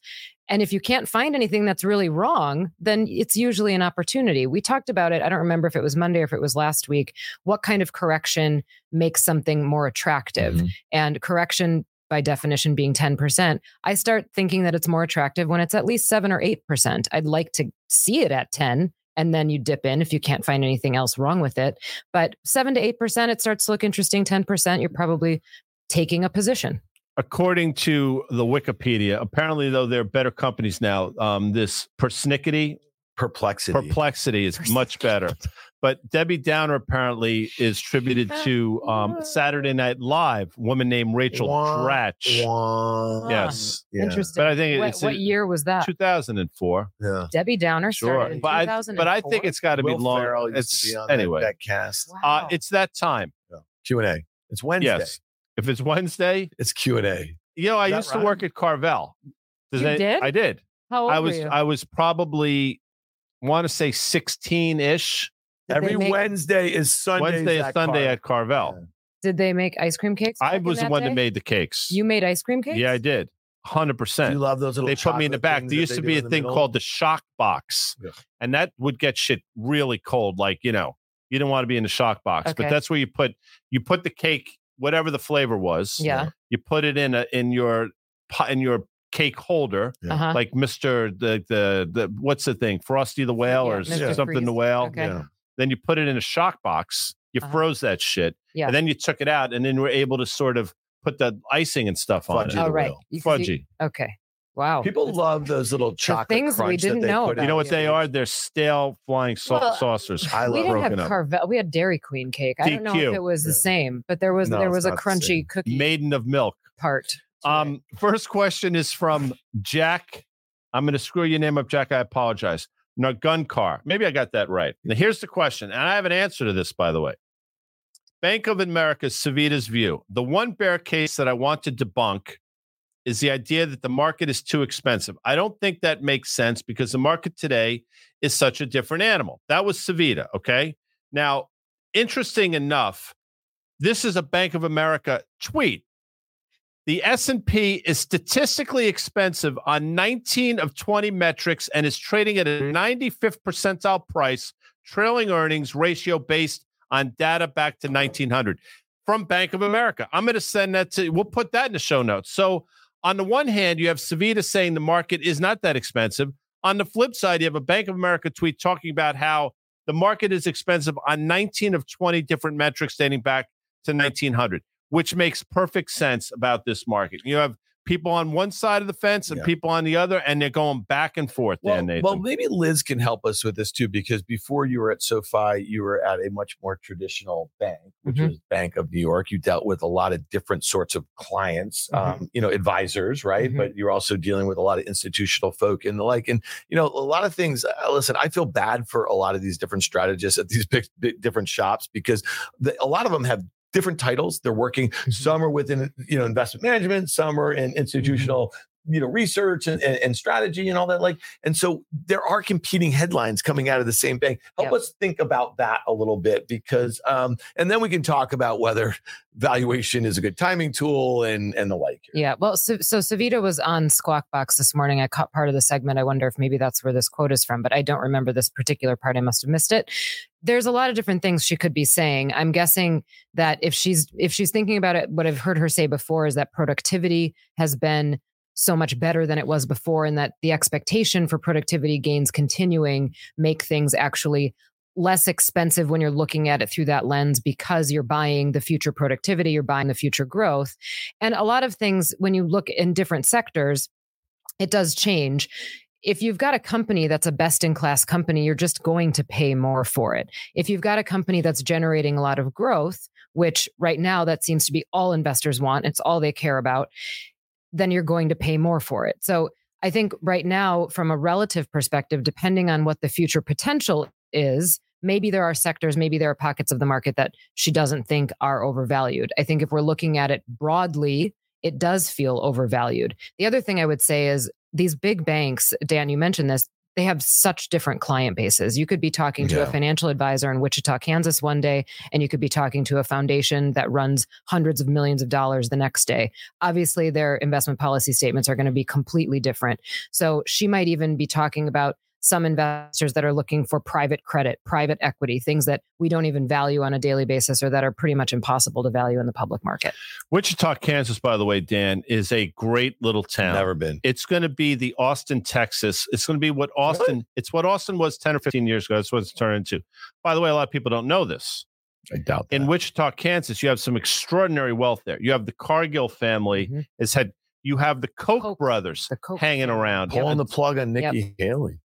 And if you can't find anything that's really wrong, then it's usually an opportunity. We talked about it. I don't remember if it was Monday or if it was last week. What kind of correction makes something more attractive? Mhm. And correction, by definition, being 10%, I start thinking that it's more attractive when it's at least seven or 8%. I'd like to see it at 10 and then you dip in if you can't find anything else wrong with it. But seven to 8%, it starts to look interesting. 10%, you're probably taking a position. According to the Wikipedia, apparently though there are better companies now. Um, this persnickety Perplexity. perplexity is much better. But Debbie Downer apparently is tributed to um, Saturday Night Live, a woman named Rachel Wah, Dratch. Wah. Yes, Yeah. Interesting. but I think what, it's what year was that? 2004. Yeah. Debbie Downer Sure, started in but I, but I think it's got to be Will long. It's to be on that- anyway. that, cast. Wow. Uh, it's that time. Q and A. It's Wednesday. Yes. If it's Wednesday, It's Q and A. you know, I Is that used to work at Carvel. Does You that- did? I did. How old I were was you? I was probably want to say 16 ish. Did Every make- Wednesday is Sunday. Wednesday is Sunday at Carvel. Did they make ice cream cakes? I was the one day? that made the cakes. You made ice cream cakes? yeah, I did. 100%. You love those little. they put me in the back. There used to be a thing middle? called the shock box, Yeah. and that would get shit really cold. Like you know, you didn't want to be in the shock box, but that's where you put you put the cake, whatever the flavor was. Yeah. you put it in a in your pot in your cake holder, Yeah. Uh-huh. like Mister the the the what's the thing, Frosty the Whale Yeah, or Mr. something the whale. Okay. Yeah. Then you put it in a shock box. You Uh-huh. froze that shit, Yeah. and then you took it out, and then we're able to sort of put the icing and stuff on Fudgie it. the Oh, right. whale. You- 'cause you- Fudgie. Okay. Wow. People love those little chocolate things we didn't that they know put. You know what you. they are? They're stale flying sau- Well, saucers. I we didn't broken have up. Carvel. We had Dairy Queen cake. I don't know if it was the Yeah. same, but there was No, there was a not the same. crunchy cookie Maiden of milk. part. Um, first question is from Jack. I'm going to screw your name up, Jack. I apologize. No, gun car. Maybe I got that right. Now, here's the question, and I have an answer to this, by the way. Bank of America's Savita's view. The one bear case that I want to debunk is the idea that the market is too expensive. I don't think that makes sense because the market today is such a different animal. That was Savita, okay? Now, interesting enough, this is a Bank of America tweet. The S&P is statistically expensive on 19 of 20 metrics and is trading at a 95th percentile price, trailing earnings ratio based on data back to 1900 from Bank of America. I'm going to send that to we'll put that in the show notes. So on the one hand, you have Savita saying the market is not that expensive. On the flip side, you have a Bank of America tweet talking about how the market is expensive on 19 of 20 different metrics dating back to 1900, which makes perfect sense about this market. You have people on one side of the fence and Yeah. people on the other, and they're going back and forth. Well, Nathan. well, maybe Liz can help us with this too, because before you were at SoFi, you were at a much more traditional bank, which Mhm. was Bank of New York. You dealt with a lot of different sorts of clients, Mhm. um, you know, advisors, right? Mhm. But you're also dealing with a lot of institutional folk and the like. And you know, a lot of things. Uh, listen, I feel bad for a lot of these different strategists at these big, big different shops because the, a lot of them have different titles. They're working. Mm-hmm. Some are within you know investment management. Some are in mm-hmm. institutional. You know, research and, and, and strategy and all that. Like, and so there are competing headlines coming out of the same bank. Help Yep. us think about that a little bit because, um, and then we can talk about whether valuation is a good timing tool and and the like. Yeah. Well, so, so Savita was on Squawk Box this morning. I caught part of the segment. I wonder if maybe that's where this quote is from, but I don't remember this particular part. I must have missed it. There's a lot of different things she could be saying. I'm guessing that if she's if she's thinking about it, what I've heard her say before is that productivity has been so much better than it was before, and that the expectation for productivity gains continuing make things actually less expensive when you're looking at it through that lens because you're buying the future productivity, you're buying the future growth. And a lot of things, when you look in different sectors, it does change. If you've got a company that's a best in class company, you're just going to pay more for it. If you've got a company that's generating a lot of growth, which right now that seems to be all investors want, it's all they care about, then you're going to pay more for it. So I think right now, from a relative perspective, depending on what the future potential is, maybe there are sectors, maybe there are pockets of the market that she doesn't think are overvalued. I think if we're looking at it broadly, it does feel overvalued. The other thing I would say is these big banks, Dan, you mentioned this, they have such different client bases. You could be talking to a financial advisor in Wichita, Kansas one day, and you could be talking to a foundation that runs hundreds of millions of dollars the next day. Obviously, their investment policy statements are going to be completely different. So she might even be talking about some investors that are looking for private credit, private equity, things that we don't even value on a daily basis or that are pretty much impossible to value in the public market. Wichita, Kansas, by the way, Dan, is a great little town. Never been. It's going to be the Austin, Texas. It's going to be what Austin. It's what Austin was ten or fifteen years ago. That's what it's turned into. By the way, a lot of people don't know this. I doubt that. In Wichita, Kansas, you have some extraordinary wealth there. You have the Cargill family. Mhm. Has had. You have the Koch, Koch- brothers the Koch hanging family. around. pulling the plug on Yep. Nikki Haley.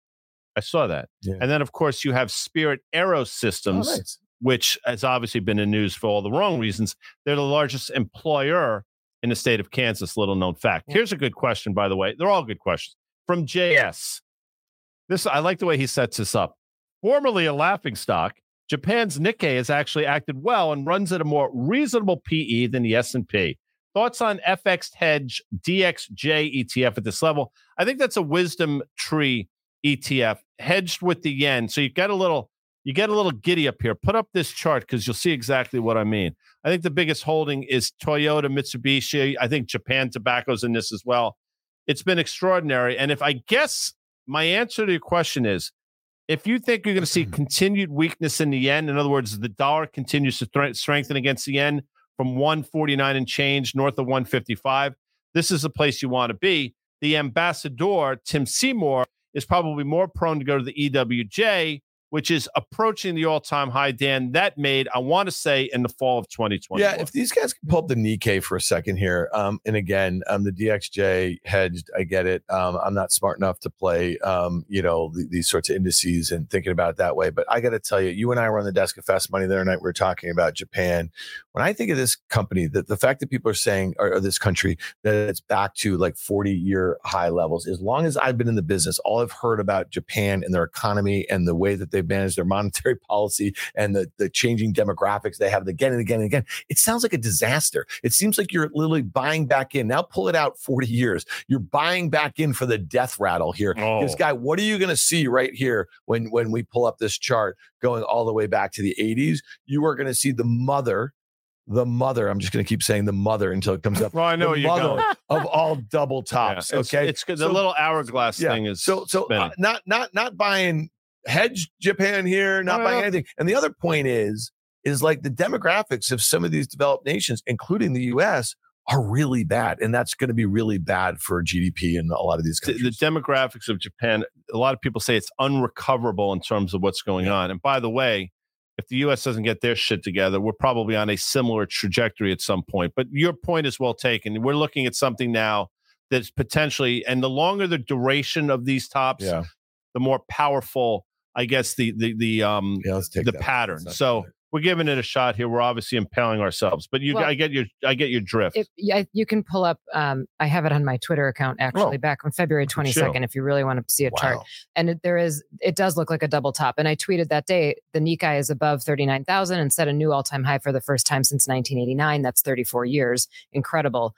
I saw that. Yeah. And then, of course, you have Spirit Aero Oh, Systems, nice. which has obviously been in news for all the wrong reasons. They're the largest employer in the state of Kansas, little known fact. Yeah. Here's a good question, by the way. They're all good questions. From JS. This I like the way he sets this up. Formerly a laughing stock, Japan's Nikkei has actually acted well and runs at a more reasonable PE than the S&P. Thoughts on FX Hedge DXJ ETF at this level? I think that's a wisdom tree ETF hedged with the yen. So you get a little you get a little giddy up here. Put up this chart because you'll see exactly what I mean. I think the biggest holding is Toyota, Mitsubishi. I think Japan Tobacco's in this as well. It's been extraordinary. And if I guess my answer to your question is if you think you're going to see mm-hmm. continued weakness in the yen, in other words, the dollar continues to strengthen against the yen from 149 and change north of 155, this is the place you want to be. The ambassador, Tim Seymour, is probably more prone to go to the EWJ, which is approaching the all time high, Dan, that made, I want to say, in the fall of 2020. Yeah, if these guys can pull up the Nikkei for a second here, um, and again, um, the DXJ hedged, I get it. Um, I'm not smart enough to play, um, you know, th- these sorts of indices and thinking about it that way. But I got to tell you, you and I were on the desk of Fast Money the other night. We were talking about Japan. When I think of this company, that the fact that people are saying, or, or this country, that it's back to like 40 year high levels. As long as I've been in the business, all I've heard about Japan and their economy and the way that they've managed their monetary policy and the the changing demographics they have again and again and again it sounds like a disaster. It seems like you're literally buying back in. Now pull it out 40 years. You're buying back in for the death rattle here. Oh. This guy, what are you going to see right here when when we pull up this chart going all the way back to the 80s? You are going to see the mother, the mother. I'm just going to keep saying the mother until it comes up. well, I know the you're mother going. of all double Yeah, tops. it's- okay, It's, good. The So- little hourglass yeah. thing is so so uh, not not not buying hedge Japan here, not No, buying uh-huh. anything. And the other point is is like the demographics of some of these developed nations, including the U.S., are really bad, and that's going to be really bad for GDP in a lot of these the, countries. the demographics of Japan, a lot of people say it's unrecoverable in terms of what's going on. And by the way, if the US doesn't get their shit together, we're probably on a similar trajectory at some point. But your point is well taken. We're looking at something now that's potentially, and the longer the duration of these tops, Yeah. the more powerful, I guess, the the the um Yeah. The that. pattern. So good. we're giving it a shot here. We're obviously impaling ourselves, but you, Well- I get your, I get your drift. If, yeah, you can pull up. Um, I have it on my Twitter account actually, Oh, back on February twenty second. at twenty you. second. If you really want to see a chart, and it, there is, it does look like a double top. And I tweeted that day the Nikkei is above thirty nine thousand and set a new all time high for the first time since nineteen eighty nine. That's thirty four years. Incredible.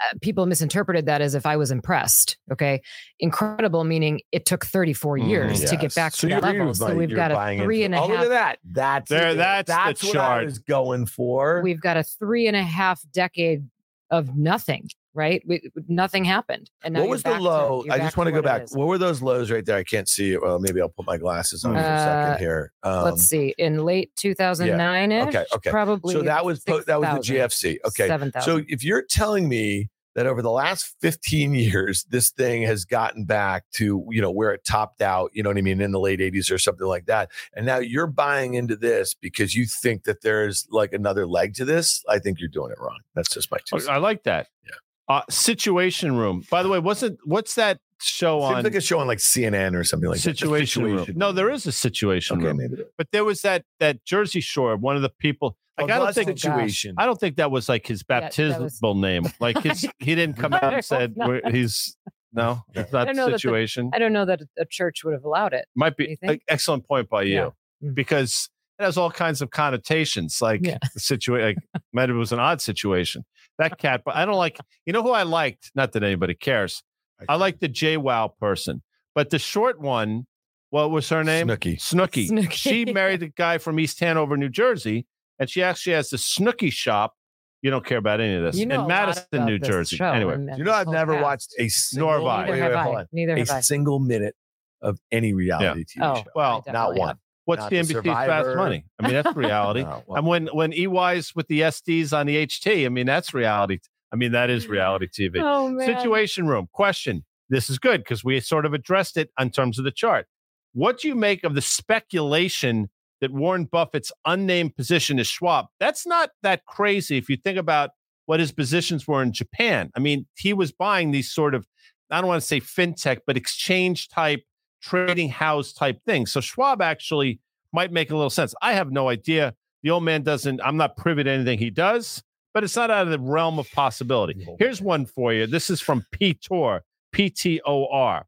Uh, people misinterpreted that as if I was impressed. Okay, incredible meaning it took thirty four Mhm. years to get back So to you that level. with So we've got a buying three into- and a Oh, look at that. That's There- it. that's the that's what I chart. was going for. we've got a three and a half decade of nothing, right? We, nothing happened. And now what was the back to- low? I just want to go back. What were those lows right there? I can't see it. Well, maybe I'll put my glasses on for a Uh, second here. Um, Let's see. In late 2009 ish. Okay, okay. Probably. so that was po- that was the GFC. Okay. 7,000. So if you're telling me that over the last 15 years, this thing has gotten back to, you know, where it topped out, you know what I mean, in the late 80s or something like that. And now you're buying into this because you think that there's like another leg to this. I think you're doing it wrong. That's just my two. I like that. Yeah. Uh, Situation Room. By the way, wasn't what's that show Seems on like a show on like CNN or something like Situation that. Room? No, there is a Situation Okay, Room. maybe. there- But there was that that Jersey Shore. One of the people. Like Oh, I don't think situation. I don't think that was like his Yeah, baptismal was- name. Like his, he didn't come out and said "We're- he's no, it's not don't the that the- situation. I don't know that a church would have allowed it. Might be think? like, excellent point by you Yeah. Mm. because it has all kinds of connotations. Like Yeah. the situation, like maybe it was an odd situation. That cat, but I don't like. You know who I liked? Not that anybody cares. I like the JWoww person, but the short one. What was her name? Snooki. Snooky. Snooki. She married the guy from East Hanover, New Jersey, and she actually has the Snooki shop. You don't care about any of this You know in Madison, New Jersey. Anyway, and- and You know, I've never cast. watched a single, Nor have I. Neither wait, have I. Neither a have I. single minute of any reality TV Oh, show. well, not one. have. What's Not the The NBC's Fast Money? I mean, that's reality. No, oh, well, And when when EY's with the SDs on the HT, I mean that's reality. I mean that is reality TV. Oh. Situation room question. This is good because we sort of addressed it in terms of the chart. What do you make of the speculation that Warren Buffett's unnamed position is Schwab? That's not that crazy if you think about what his positions were in Japan. I mean, he was buying these sort of I don't want to say fintech, but exchange type trading house type thing. So Schwab actually might make a little sense. I have no idea. The old man doesn't, I'm not privy to anything he does, but it's not out of the realm of possibility. Here's one for you. This is from PTOR, P T O R.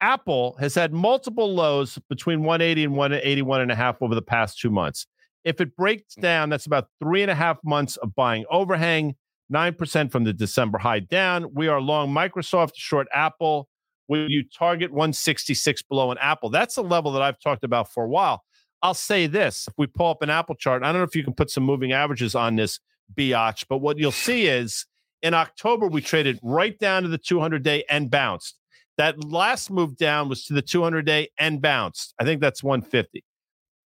Apple has had multiple lows between 180 and 181 and a half over the past two months. If it breaks mm. down, that's about three and a half months of buying overhang, 9% from the December high down. We are long Microsoft, short Apple. Will you target 166 below an Apple? That's a level that I've talked about for a while. I'll say this if we pull up an Apple chart, I don't know if you can put some moving averages on this biatch, but what you'll see is in October, we traded right down to the 200 day and bounced. That last move down was to the 200 day and bounced. I think that's 150.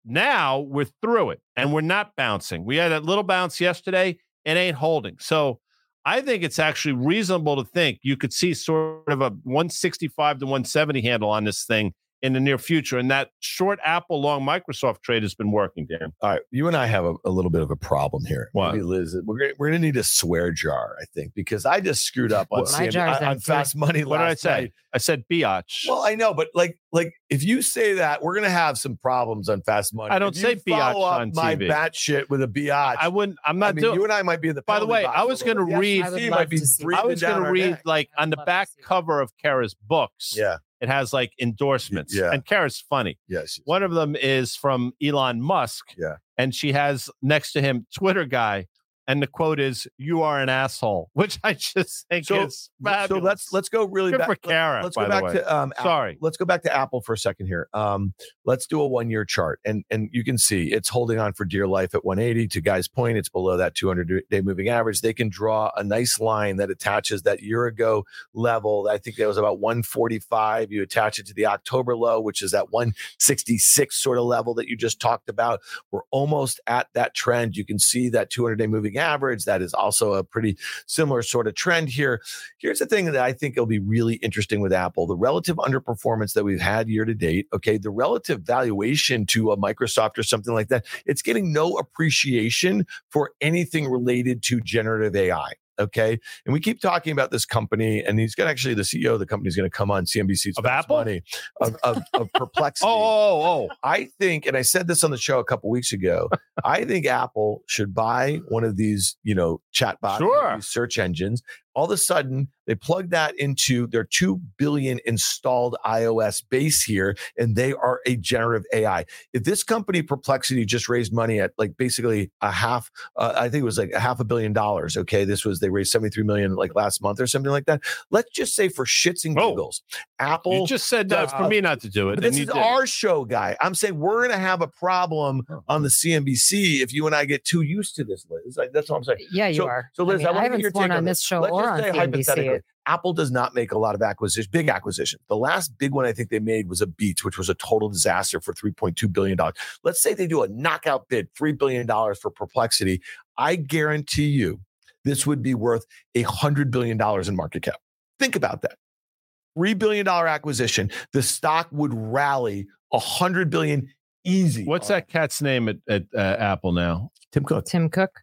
Now we're through it and we're not bouncing. We had a little bounce yesterday. It ain't holding. So I think it's actually reasonable to think you could see sort of a 165 to 170 handle on this thing in the near future. And that short Apple, long Microsoft trade has been working, Dan. All right, you and I have a, a little bit of a problem here. What? Maybe Liz, we're gonna, we're gonna need a swear jar, I think, because I just screwed up on, Well, my CN on, on. Fast Money. What did I say? night. I said biatch. Well, I know, but like, like if you say that, we're gonna have some problems on Fast Money. I don't If you say biatch follow up on my TV. bat shit with a biatch. I wouldn't, I'm I not mean, doing you and I might be in the. By the way, I was little gonna read- I would FCC love might be to see that. I was going to read like on the back cover of Kara's books. Yeah. It has like endorsements. Yeah. And Kara's funny. Yes. One of them is from Elon Musk. Yeah. And she has next to him Twitter guy. And the quote is, You are an asshole, which I just think So- is fabulous. So let's let's go really Good back. for Kara, Let's go back way. to um. Apple. Sorry. Let's go back to Apple for a second here. Um, let's do a one year chart, and and you can see it's holding on for dear life at 180. To Guy's point, it's below that 200 day moving average. They can draw a nice line that attaches that year ago level. I think that was about 145. You attach it to the October low, which is that 166 sort of level that you just talked about. We're almost at that trend. You can see that 200 day moving average. That is also a pretty similar sort of trend here. Here's the thing that I think will be really interesting with Apple the relative underperformance that we've had year to date. Okay. The relative valuation to a Microsoft or something like that, it's getting no appreciation for anything related to generative AI. Okay. And we keep talking about this company, and he's got actually the CEO of the company is going to come on CNBC Of Apple? money of, of, of perplexity. Oh, oh, oh. I think, and I said this on the show a couple weeks ago. I think Apple should buy one of these, you know, chatbots, Sure. search engines. All of a sudden, they plug that into their two billion installed iOS base here, and they are a generative AI. If this company Perplexity just raised money at like basically a half, uh, I think it was like a half a billion dollars. Okay, this was they raised seventy three million like last month or something like that. Let's just say for shits and Oh. giggles, Apple You just said that's for uh, me not to do it. and this is did. our show, guy. I'm saying we're going to have a problem on the CNBC if you and I get too used to this, Liz. That's what I'm saying. Yeah, you So- are. so, Liz, mean, I wanna get haven't your sworn take on on this show Let's or just on say hypothetically, Apple does not make a lot of acquisitions, big acquisitions. The last big one I think they made was a Beats, which was a total disaster for $3.2 billion. Let's say they do a knockout bid, $3 billion for Perplexity. I guarantee you this would be worth a $100 billion in market cap. Think about that. $3 billion acquisition. The stock would rally 100 billion easy. What's that cat's name at, at uh, Apple now? Tim Cook. Tim Cook.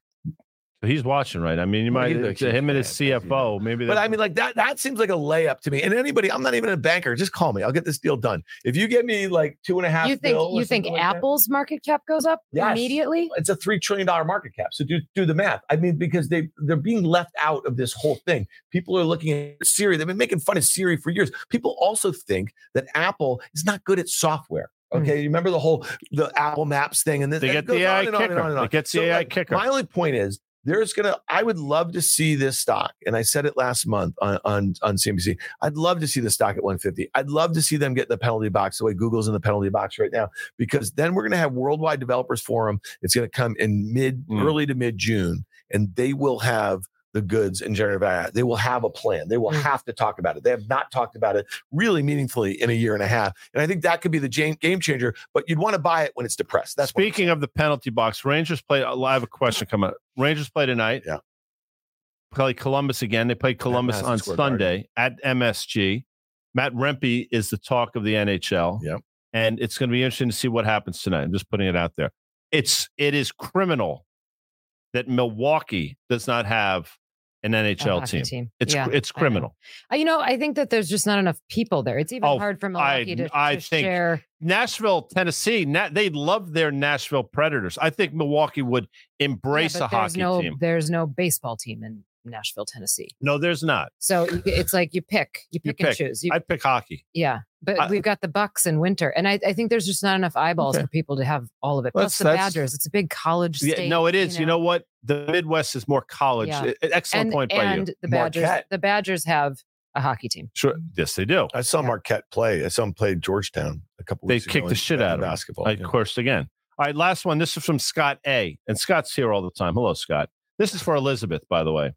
He's watching, right? I mean, you might he's a him and his fan, you know. CFO. Maybe, But I mean, like that, that seems like a layup to me. And anybody, I'm not even a banker. Just call me. I'll get this deal done. If you give me like two and a half, You think you think something like that, Apple's market cap goes up Yes. immediately? it's a three trillion dollar market cap. So do do the math. I mean, because they they're being left out of this whole thing. People are looking at Siri. They've been making fun of Siri for years. People also think that Apple is not good at software. Hmm. Okay, you remember the whole the Apple Maps thing, and this they get goes the on AI and on and kicker. on and on. It gets the So, AI like, kicker. My only point is there's gonna. I would love to see this stock, and I said it last month on on on CNBC. I'd love to see the stock at 150. I'd love to see them get in the penalty box the way Google's in the penalty box right now, because then we're gonna have Worldwide Developers Forum. It's gonna come in mid, Mm. early to mid June, and they will have the goods in generative AI. They will have a plan. They will Mm. have to talk about it. They have not talked about it really meaningfully in a year and a half, and I think that could be the game game changer. But you'd want to buy it when it's depressed. That's Speaking of the penalty box, Rangers play. I have a question coming. up. Rangers play tonight. Yeah. Play Columbus again. They played Columbus on. Sunday at MSG. Matt Rempe is the talk of the NHL. Yep. And it's going to be interesting to see what happens tonight. I'm just putting it out there. It's it is criminal that Milwaukee does not have an NHL hockey team. It's Yeah, it's I know. criminal. Uh, You know, I think that there's just not enough people there. It's even Oh, hard for I- Milwaukee to, I to think- share. Nashville, Tennessee, na- they love their Nashville Predators. I think Milwaukee would embrace Yeah, a hockey no, team. There's no baseball team in Nashville, Tennessee. No, there's not. So it's like you pick, you You pick, and choose. You, I'd pick hockey. yeah, but I- we've got the Bucks in winter, and I, I think there's just not enough eyeballs Okay. for people to have all of it. That's- Plus the Badgers, it's a big college Yeah, no, it is. You know, what? The Midwest is more college. Yeah. Excellent and, point by and you. the Badgers, Marquette. the Badgers have a hockey team. Sure. Yes, they do. I saw Yeah. Marquette play. I saw them play Georgetown a couple They weeks ago kicked the shit out of basketball. I yeah. coursed again. All right, last one. This is from Scott A. And Scott's here all the time. Hello, Scott. This is for Elizabeth, by the way.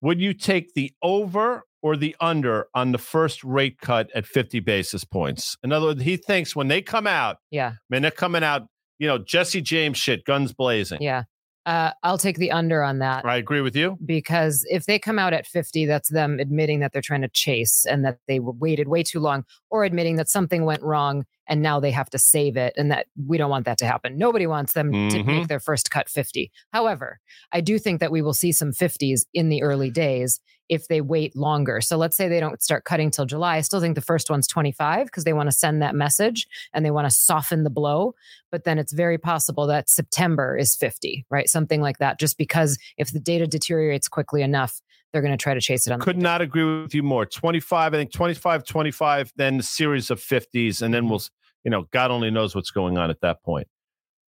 Would you take the over or the under on the first rate cut at 50 basis points? In other words, he thinks when they come out, Yeah, man, they're coming out, you know, Jesse James shit, guns blazing. yeah. Uh, I'll take the under on that. I agree with you. because if they come out at 50 that's them admitting that they're trying to chase and that they waited way too long or admitting that something went wrong and now they have to save it and that we don't want that to happen. Nobody wants them to Mhm. make their first cut 50 however i do think that we will see some 50s in the early days if they wait longer. So let's say they don't start cutting till july. I still think the first one's 25 because they want to send that message and they want to soften the blow but then it's very possible that september is 50 right? Something like that just because if the data deteriorates quickly enough they're going to try to chase it on the Could not agree with you more. 25, I think 25, 25, then a series of 50s, and then we'll, you know, God only knows what's going on at that point.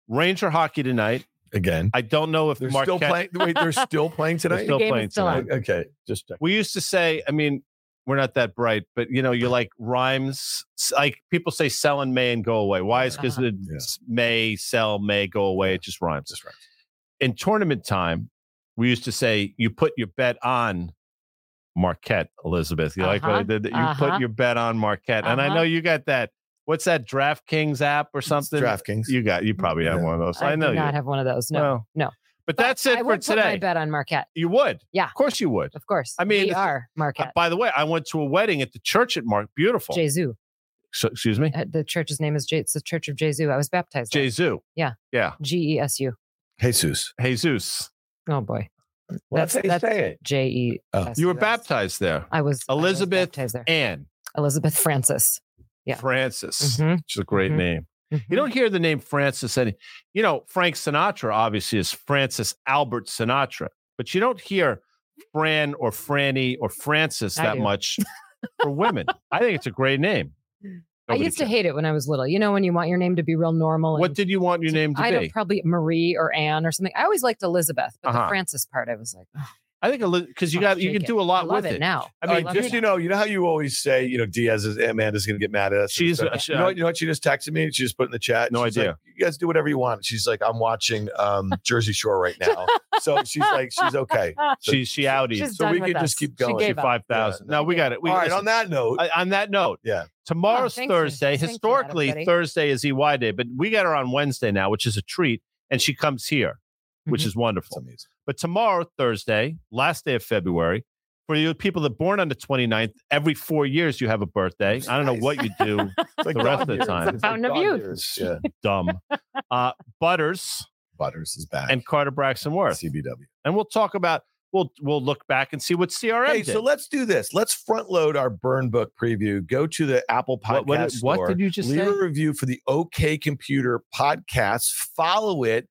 Ranger hockey tonight. Again, I don't know if they're Marquette, still playing. Wait, they're still playing tonight. still The playing still on. tonight. okay, just check. We used to say, I mean, we're not that bright, but you know, you like rhymes. Like people say, sell in May and go away. Why? Is because Uh-huh. Yeah. May, sell, May, go away. It just rhymes. Just right. In tournament time, we used to say, you put your bet on Marquette, Elizabeth. You like what I Uh-huh. did? You Uh-huh. put your bet on Marquette, and I Uh-huh. know you got that. What's that DraftKings app or something? DraftKings. You got. You probably have Yeah. one of those. i, I, know do you. not have one of those no Well, no But But that's it I for would put my today. bet on marquette You would. Yeah. Of course you would. of course I mean, we this- are Uh, marquette by the way, I went to a wedding at the church at Mark. Beautiful. Gesu So, excuse me? Uh, the church's name is J- it's the church of Gesu i was baptized there. Gesu. Yeah. Yeah. g-e-s-u Jesus. Jesus. oh boy Well, that's, That's- how you say it. J E. Oh. You were baptized there. I was I was Elizabeth baptized there. Ann Elizabeth Francis. Yeah. Francis, Mhm, which is a great Mhm. name. You don't hear the name Francis any. You know, Frank Sinatra obviously is Francis Albert Sinatra, but you don't hear Fran or Franny or Francis I that do. much for women. I think it's a great name. I Nobody used to hate it when I was little. You know, when you want your name to be real normal. What did you want your name to I be? don't probably Marie or Anne or something. I always liked Elizabeth, but Uh-huh. the Francis part, I was like, "Ugh, I think because you I'll got you can it. do a lot with it, now. I mean, right, love just it. you know, you know how you always say, you know, Diaz is Amanda's going to get mad at us. She's- stuff? she- you know, what, you know what? She just texted me. She just put in the chat. No idea. like, you guys do whatever you want. She's like, I'm watching um, Jersey Shore right now, so she's like, she's okay. So- she she outed. She's so we with can just keep going. She gave up. five thousand. Yeah, no, no. we got it. We, All right. listen, On that note, I- on that note, yeah, tomorrow's thanks for- Thursday. thanks for that, Historically, everybody. Thursday is EY day, but we got her on Wednesday now, which is a treat. And she comes here, which Mhm. is it's wonderful. Amazing. But tomorrow, Thursday, last day of February, for you people that are born on the 29th, every four years you have a birthday. I don't know what you do. It's like The rest dog of the years. time. It's like Fountain of youth. years. Yeah, Dumb. Uh, Butters Butters is back. and Carter Braxton Worth. CBW. And we'll talk about, we'll we'll look back and see what CRM Hey, did. so let's do this. Let's front load our burn book preview. Go to the Apple Podcast what, what, did- what store. did you just leave say? a review for the OK Computer podcast. Follow it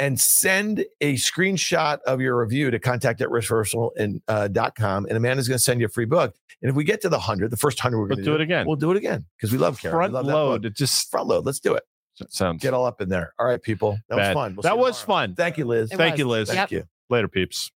and send a screenshot of your review to contact at riskreversal and uh, dot com. And Amanda's going to send you a free book. And if we get to the hundred, the first hundred, we're We'll going do it again. We'll do it again because we love Karen. We Front love load. book. It just Front load. Let's do it. sounds. Get all up in there. All right, people. That Bad. was fun. We'll that was tomorrow. fun. Thank you, Liz. It Thank you, was. Liz. Thank Yep. you. Later, peeps.